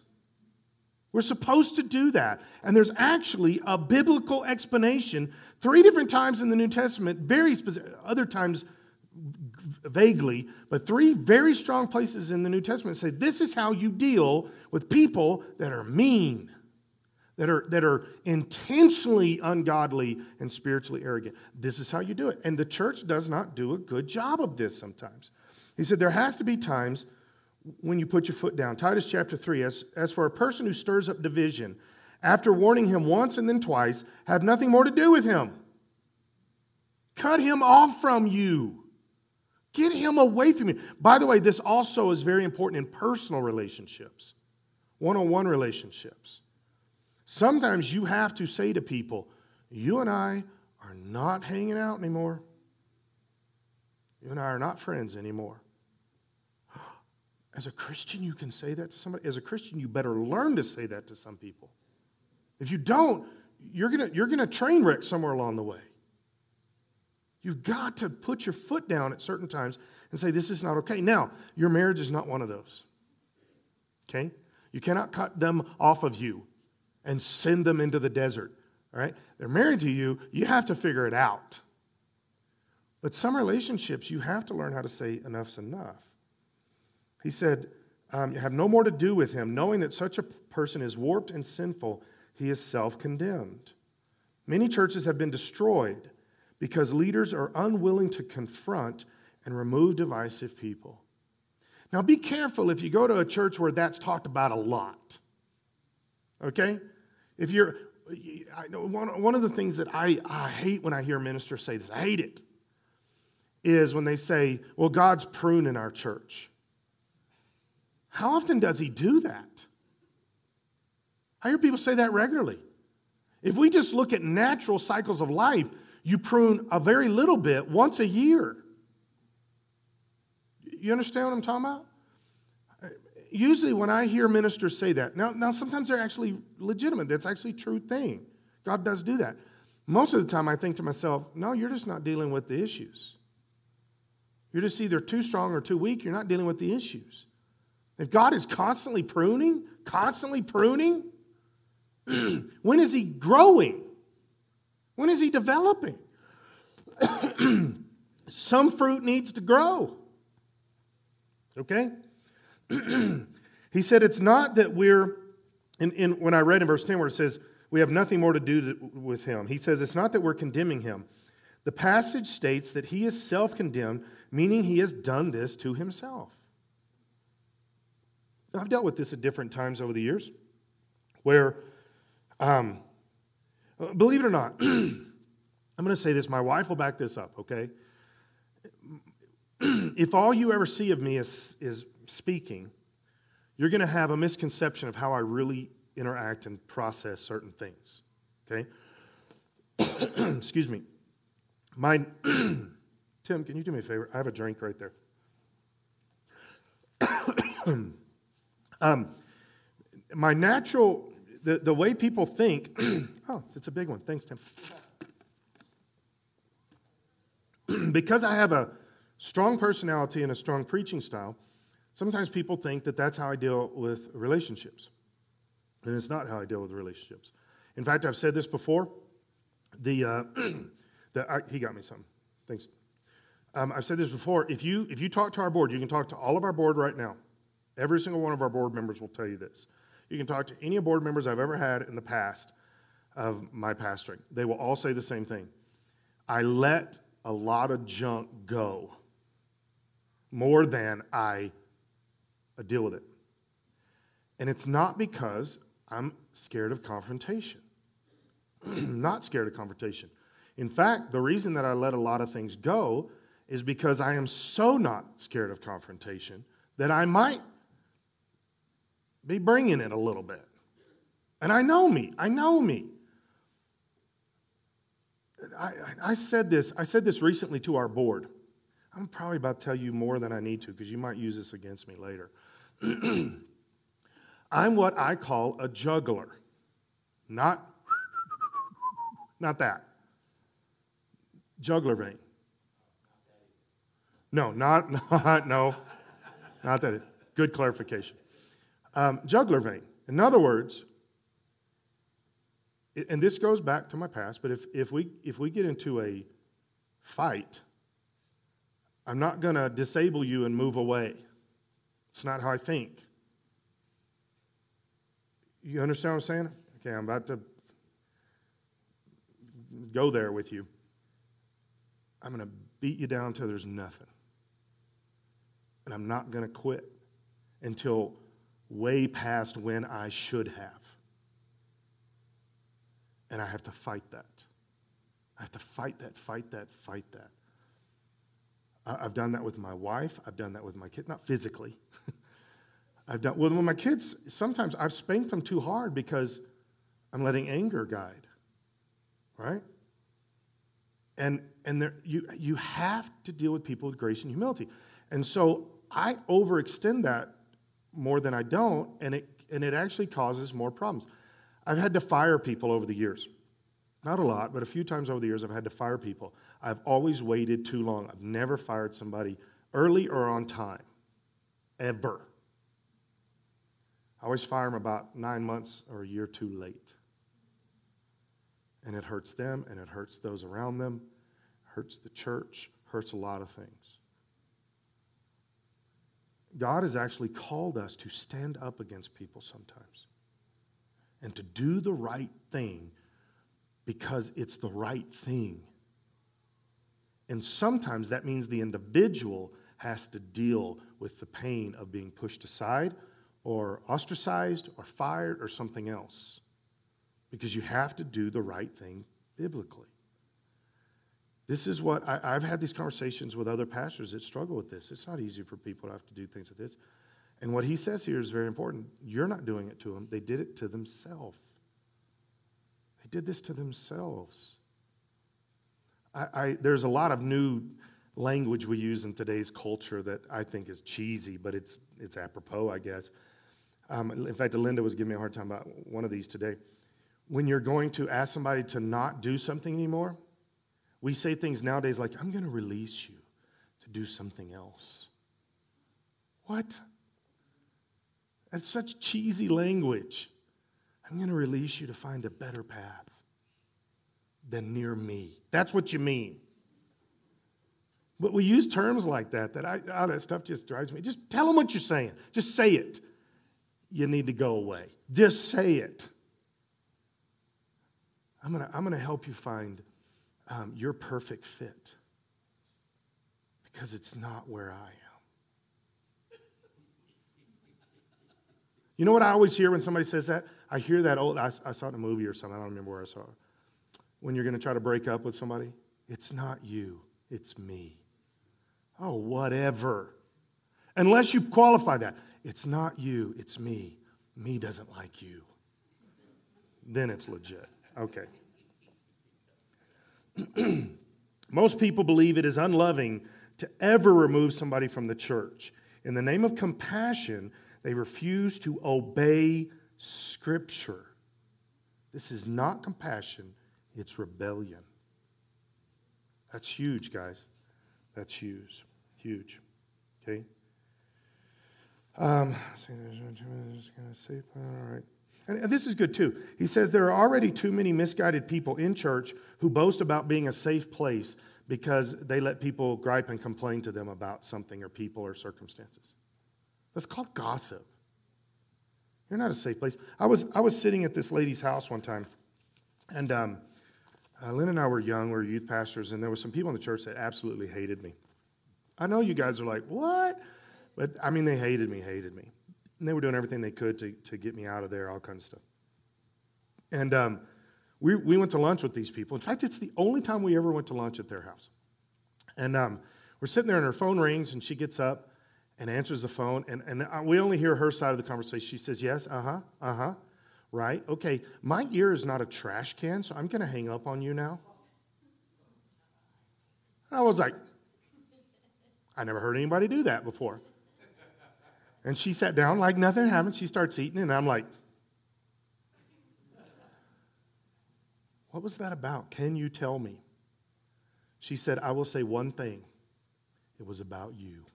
We're supposed to do that. And there's actually a biblical explanation three different times in the New Testament, very specific, other times vaguely, but three very strong places in the New Testament say this is how you deal with people that are mean, that are, that are intentionally ungodly and spiritually arrogant. This is how you do it. And the church does not do a good job of this sometimes. He said there has to be times when you put your foot down. Titus chapter 3 as, as for a person who stirs up division, after warning him once and then twice, have nothing more to do with him. Cut him off from you. Get him away from you. By the way, this also is very important in personal relationships, one on one relationships. Sometimes you have to say to people, You and I are not hanging out anymore. You and I are not friends anymore. As a Christian, you can say that to somebody. As a Christian, you better learn to say that to some people. If you don't, you're going you're going to train wreck somewhere along the way. You've got to put your foot down at certain times and say, This is not okay. Now, your marriage is not one of those. Okay? You cannot cut them off of you and send them into the desert. All right? They're married to you, you have to figure it out. But some relationships, you have to learn how to say enough's enough. He said, um, You have no more to do with him, knowing that such a person is warped and sinful, he is self condemned. Many churches have been destroyed because leaders are unwilling to confront and remove divisive people. Now, be careful if you go to a church where that's talked about a lot. Okay? If you're, one of the things that I, I hate when I hear ministers say this, I hate it, is when they say, well, God's pruning our church. How often does He do that? I hear people say that regularly. If we just look at natural cycles of life, you prune a very little bit once a year. You understand what I'm talking about? Usually, when I hear ministers say that, now, now sometimes they're actually legitimate. That's actually a true thing. God does do that. Most of the time, I think to myself, no, you're just not dealing with the issues. You're just either too strong or too weak. You're not dealing with the issues. If God is constantly pruning, constantly pruning, when is He growing? When is He developing? Some fruit needs to grow. Okay? he said it's not that we're, in, when I read in verse 10 where it says, we have nothing more to do to, with him, he says it's not that we're condemning him. The passage states that he is self condemned, meaning he has done this to himself. I've dealt with this at different times over the years where, um, believe it or not, I'm going to say this, my wife will back this up, okay? if all you ever see of me is, is speaking, you're going to have a misconception of how I really interact and process certain things. Okay? Excuse me. My Tim, can you do me a favor? I have a drink right there. Um, my natural, the, the way people think, oh, it's a big one. Thanks, Tim. because I have a strong personality and a strong preaching style, sometimes people think that that's how I deal with relationships. And it's not how I deal with relationships. In fact, I've said this before. The, uh, the I, he got me some. Thanks. Um, I've said this before. If you if you talk to our board, you can talk to all of our board right now. Every single one of our board members will tell you this. You can talk to any board members I've ever had in the past of my pastoring. They will all say the same thing. I let a lot of junk go more than I uh, deal with it. And it's not because I'm scared of confrontation. not scared of confrontation. In fact, the reason that I let a lot of things go is because I am so not scared of confrontation that I might be bringing it a little bit. And I know me. I know me. I, I, said this. I said this recently to our board. I'm probably about to tell you more than I need to because you might use this against me later. I'm what I call a juggler. Not, not that. Jugular vein. No, not, not, no, not that. Good clarification. Um, jugular vein. In other words, and this goes back to my past, but if, if, we, if we get into a fight, I'm not going to disable you and move away. It's not how I think. You understand what I'm saying? Okay, I'm about to go there with you. I'm going to beat you down until there's nothing. And I'm not going to quit until way past when I should have. And I have to fight that. I have to fight that, fight that, fight that. I've done that with my wife. I've done that with my kid, not physically. I've done well with my kids. Sometimes I've spanked them too hard because I'm letting anger guide. Right? And, and there, you, you have to deal with people with grace and humility. And so I overextend that more than I don't, and it, and it actually causes more problems. I've had to fire people over the years. Not a lot, but a few times over the years, I've had to fire people. I've always waited too long. I've never fired somebody early or on time, ever. I always fire them about nine months or a year too late. And it hurts them and it hurts those around them, hurts the church, hurts a lot of things. God has actually called us to stand up against people sometimes and to do the right thing because it's the right thing. And sometimes that means the individual has to deal with the pain of being pushed aside or ostracized or fired or something else because you have to do the right thing biblically. This is what I, have had these conversations with other pastors that struggle with this. It's not easy for people to have to do things like this. And what he says here is very important. You're not doing it to them, they did it to themselves. They did this to themselves. I, I, there's a lot of new language we use in today's culture that I think is cheesy, but it's, it's apropos, I guess. Um, in fact, Linda was giving me a hard time about one of these today. When you're going to ask somebody to not do something anymore, we say things nowadays like, I'm going to release you to do something else. What? That's such cheesy language. I'm going to release you to find a better path than near me. That's what you mean. But we use terms like that, that I, oh, that stuff just drives me. Just tell them what you're saying. Just say it. You need to go away. Just say it. I'm going to I'm going to help you find um, your perfect fit because it's not where I am. You know what I always hear when somebody says that? I hear that old, I, I saw it in a movie or something, I don't remember where I saw it. When you're going to try to break up with somebody, it's not you, it's me. Oh, whatever. Unless you qualify that, it's not you, it's me. Me doesn't like you. Then it's legit. Okay. Most people believe it is unloving to ever remove somebody from the church. In the name of compassion, they refuse to obey Scripture. This is not compassion, it's rebellion. That's huge, guys. That's huge. Huge. Okay? Um, all right. And this is good too. He says there are already too many misguided people in church who boast about being a safe place because they let people gripe and complain to them about something or people or circumstances. That's called gossip. You're not a safe place. I was, I was sitting at this lady's house one time, and um, uh, Lynn and I were young, we were youth pastors, and there were some people in the church that absolutely hated me. I know you guys are like, what? But I mean, they hated me, hated me. And they were doing everything they could to, to get me out of there, all kinds of stuff. And um, we, we went to lunch with these people. In fact, it's the only time we ever went to lunch at their house. And um, we're sitting there, and her phone rings, and she gets up and answers the phone. And, and uh, we only hear her side of the conversation. She says, Yes, uh huh, uh huh, right? Okay, my ear is not a trash can, so I'm going to hang up on you now. I was like, I never heard anybody do that before. And she sat down like nothing happened. She starts eating, and I'm like, What was that about? Can you tell me? She said, I will say one thing it was about you.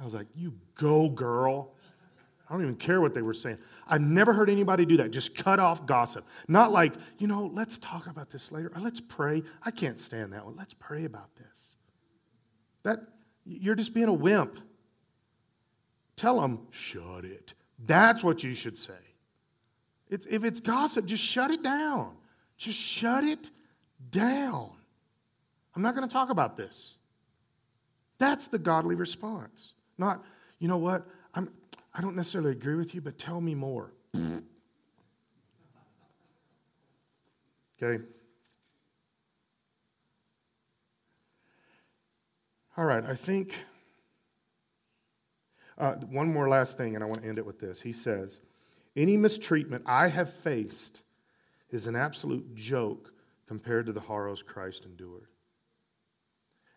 I was like, You go, girl. I don't even care what they were saying. I've never heard anybody do that. Just cut off gossip. Not like, you know, let's talk about this later. Or let's pray. I can't stand that one. Let's pray about this. That you're just being a wimp. Tell them, shut it. That's what you should say. It's, if it's gossip, just shut it down. Just shut it down. I'm not going to talk about this. That's the godly response. Not, you know what, I'm, I don't necessarily agree with you, but tell me more. okay? All right, I think uh, one more last thing, and I want to end it with this. He says, any mistreatment I have faced is an absolute joke compared to the horrors Christ endured.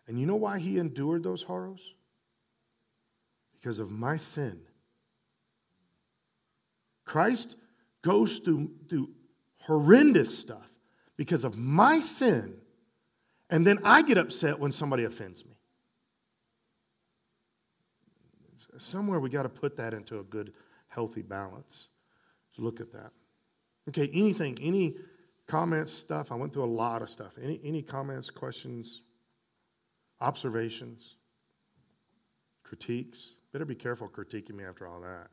And you know why he endured those horrors? Because of my sin. Christ goes through, through horrendous stuff because of my sin, and then I get upset when somebody offends me. Somewhere we got to put that into a good, healthy balance. So look at that. Okay, anything, any comments, stuff? I went through a lot of stuff. Any, any comments, questions, observations, critiques? Better be careful critiquing me after all that.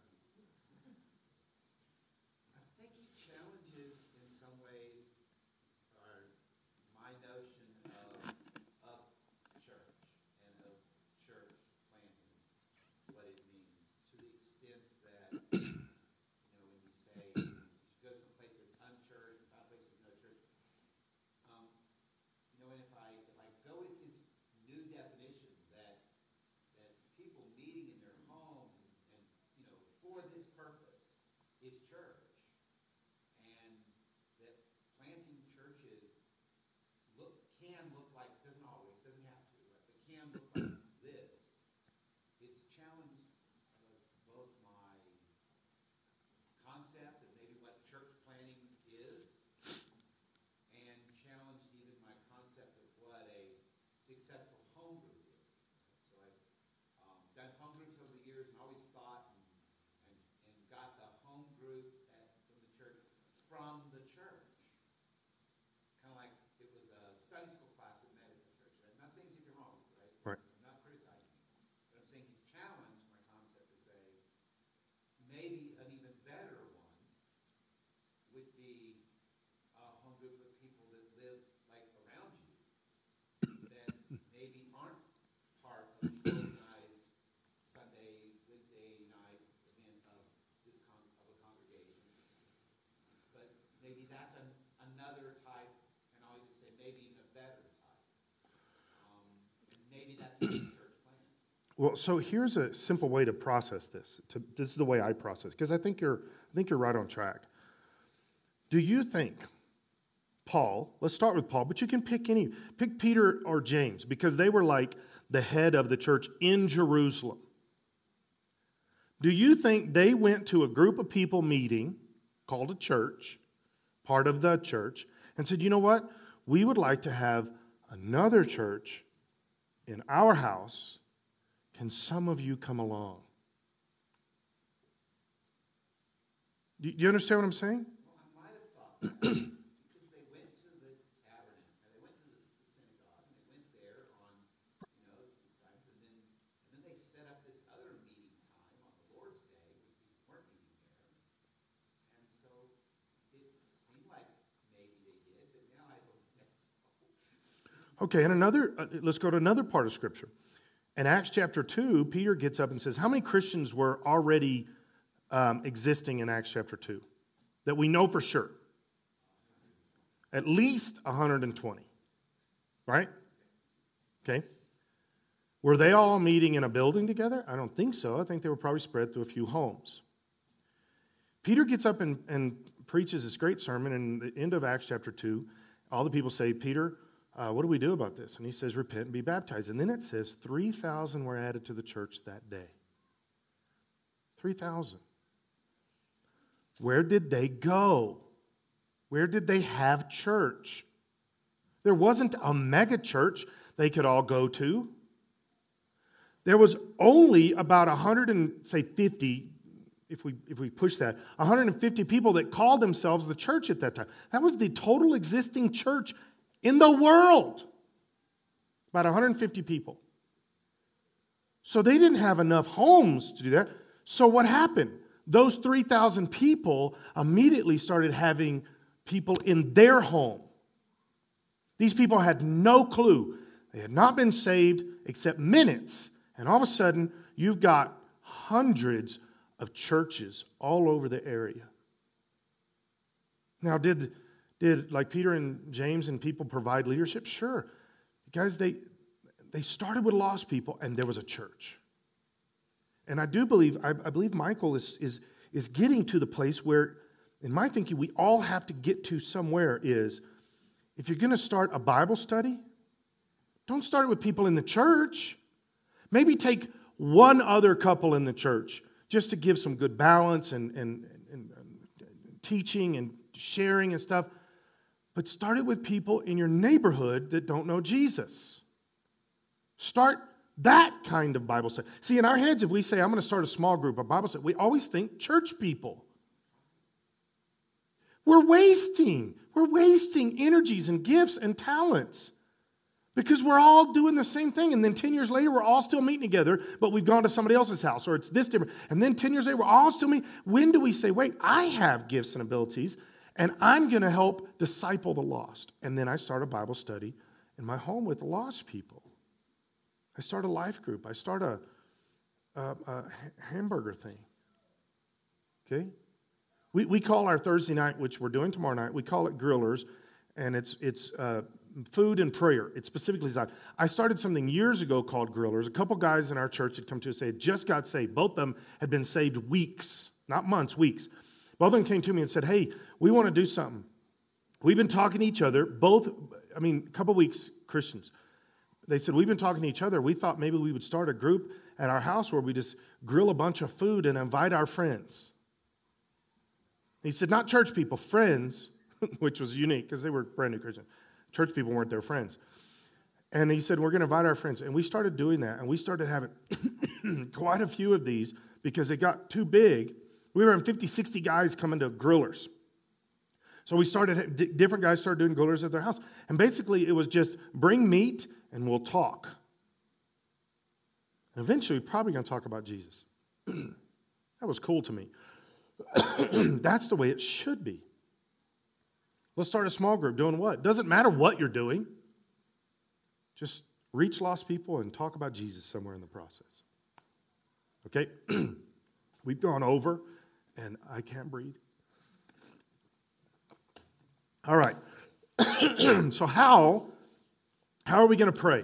Well, so here's a simple way to process this. To, this is the way I process because I think you're I think you're right on track. Do you think Paul? Let's start with Paul, but you can pick any pick Peter or James because they were like the head of the church in Jerusalem. Do you think they went to a group of people meeting called a church, part of the church, and said, "You know what? We would like to have another church in our house can some of you come along? Do you understand what I'm saying? Okay, and another, uh, let's go to another part of Scripture. In Acts chapter 2, Peter gets up and says, How many Christians were already um, existing in Acts chapter 2? That we know for sure. At least 120. Right? Okay. Were they all meeting in a building together? I don't think so. I think they were probably spread through a few homes. Peter gets up and, and preaches this great sermon, and the end of Acts chapter 2, all the people say, Peter, uh, what do we do about this? And he says, repent and be baptized. And then it says 3,000 were added to the church that day. 3,000. Where did they go? Where did they have church? There wasn't a mega church they could all go to. There was only about 100 and say 50 if we if we push that 150 people that called themselves the church at that time. That was the total existing church in the world. About 150 people. So they didn't have enough homes to do that. So what happened? Those 3,000 people immediately started having people in their home. These people had no clue. They had not been saved except minutes. And all of a sudden, you've got hundreds of churches all over the area. Now, did did like Peter and James and people provide leadership? Sure. Guys, they they started with lost people and there was a church. And I do believe, I, I believe Michael is, is, is getting to the place where, in my thinking, we all have to get to somewhere is if you're going to start a Bible study, don't start it with people in the church. Maybe take one other couple in the church just to give some good balance and, and, and, and teaching and sharing and stuff. But start it with people in your neighborhood that don't know Jesus. Start that kind of Bible study. See, in our heads, if we say, I'm going to start a small group, a Bible study, we always think church people. We're wasting. We're wasting energies and gifts and talents because we're all doing the same thing. And then 10 years later, we're all still meeting together, but we've gone to somebody else's house or it's this different. And then 10 years later, we're all still meeting. When do we say, wait, I have gifts and abilities and I'm going to help disciple the lost? And then I start a Bible study in my home with lost people. I start a life group. I start a, a, a hamburger thing. Okay? We, we call our Thursday night, which we're doing tomorrow night, we call it Grillers, and it's, it's uh, food and prayer. It's specifically designed. I started something years ago called Grillers. A couple guys in our church had come to us say just got saved. Both of them had been saved weeks, not months, weeks. Both of them came to me and said, Hey, we want to do something. We've been talking to each other, both, I mean, a couple weeks, Christians. They said, We've been talking to each other. We thought maybe we would start a group at our house where we just grill a bunch of food and invite our friends. He said, Not church people, friends, which was unique because they were brand new Christians. Church people weren't their friends. And he said, We're going to invite our friends. And we started doing that. And we started having quite a few of these because it got too big. We were in 50, 60 guys coming to grillers. So we started, different guys started doing grillers at their house. And basically, it was just bring meat and we'll talk. And eventually, we're probably going to talk about Jesus. that was cool to me. That's the way it should be. Let's start a small group doing what? Doesn't matter what you're doing. Just reach lost people and talk about Jesus somewhere in the process. Okay? We've gone over, and I can't breathe. All right. so, how how are we going to pray?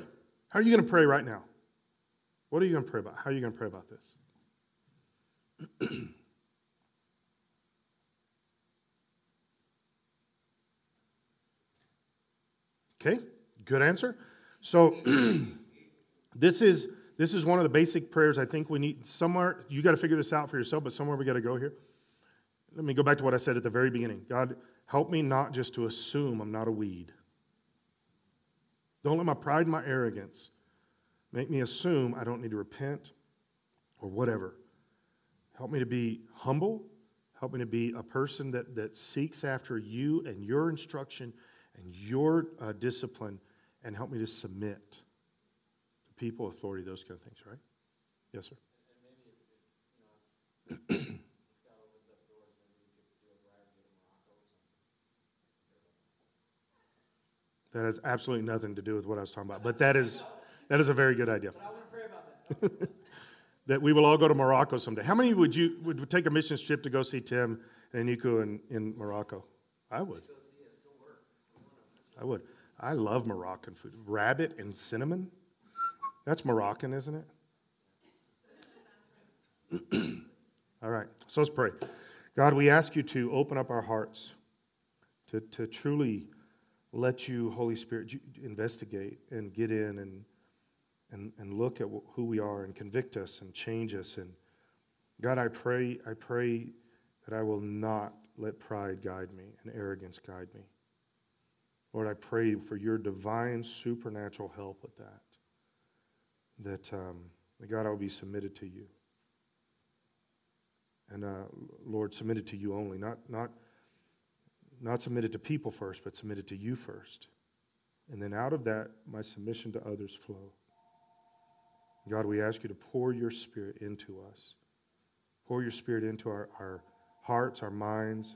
How are you going to pray right now? What are you going to pray about? How are you going to pray about this? okay, good answer. So this is this is one of the basic prayers I think we need somewhere you got to figure this out for yourself, but somewhere we got to go here. Let me go back to what I said at the very beginning. God, help me not just to assume I'm not a weed. Don't let my pride and my arrogance make me assume I don't need to repent or whatever. Help me to be humble. Help me to be a person that, that seeks after you and your instruction and your uh, discipline, and help me to submit people, authority, those kind of things, right? Yes, sir. That has absolutely nothing to do with what I was talking about. But that is, that is a very good idea. That. that we will all go to Morocco someday. How many would you would take a mission trip to go see Tim and Nico in, in Morocco? I would. I would. I love Moroccan food. Rabbit and cinnamon. That's Moroccan, isn't it? all right. So let's pray. God, we ask you to open up our hearts to, to truly let you, Holy Spirit, investigate and get in and, and, and look at who we are and convict us and change us. And God, I pray, I pray that I will not let pride guide me and arrogance guide me. Lord, I pray for your divine supernatural help with that. That, um, that God, I will be submitted to you. And uh, Lord, submitted to you only, not, not not submitted to people first, but submitted to you first. And then out of that, my submission to others flow. God, we ask you to pour your spirit into us. Pour your spirit into our, our hearts, our minds,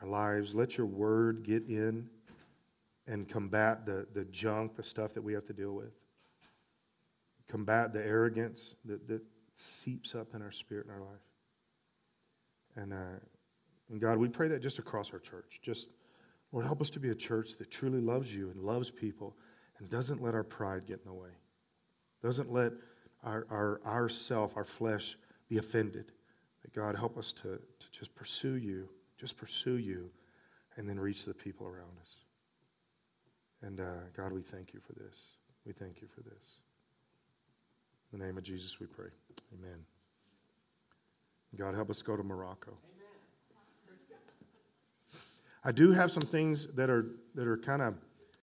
our lives. Let your word get in and combat the, the junk, the stuff that we have to deal with. Combat the arrogance that, that seeps up in our spirit and our life. And uh, and God, we pray that just across our church. Just, Lord, help us to be a church that truly loves you and loves people and doesn't let our pride get in the way. Doesn't let our, our, our self, our flesh, be offended. That God help us to, to just pursue you, just pursue you, and then reach the people around us. And uh, God, we thank you for this. We thank you for this. In the name of Jesus, we pray. Amen. God, help us go to Morocco. I do have some things that are that are kind of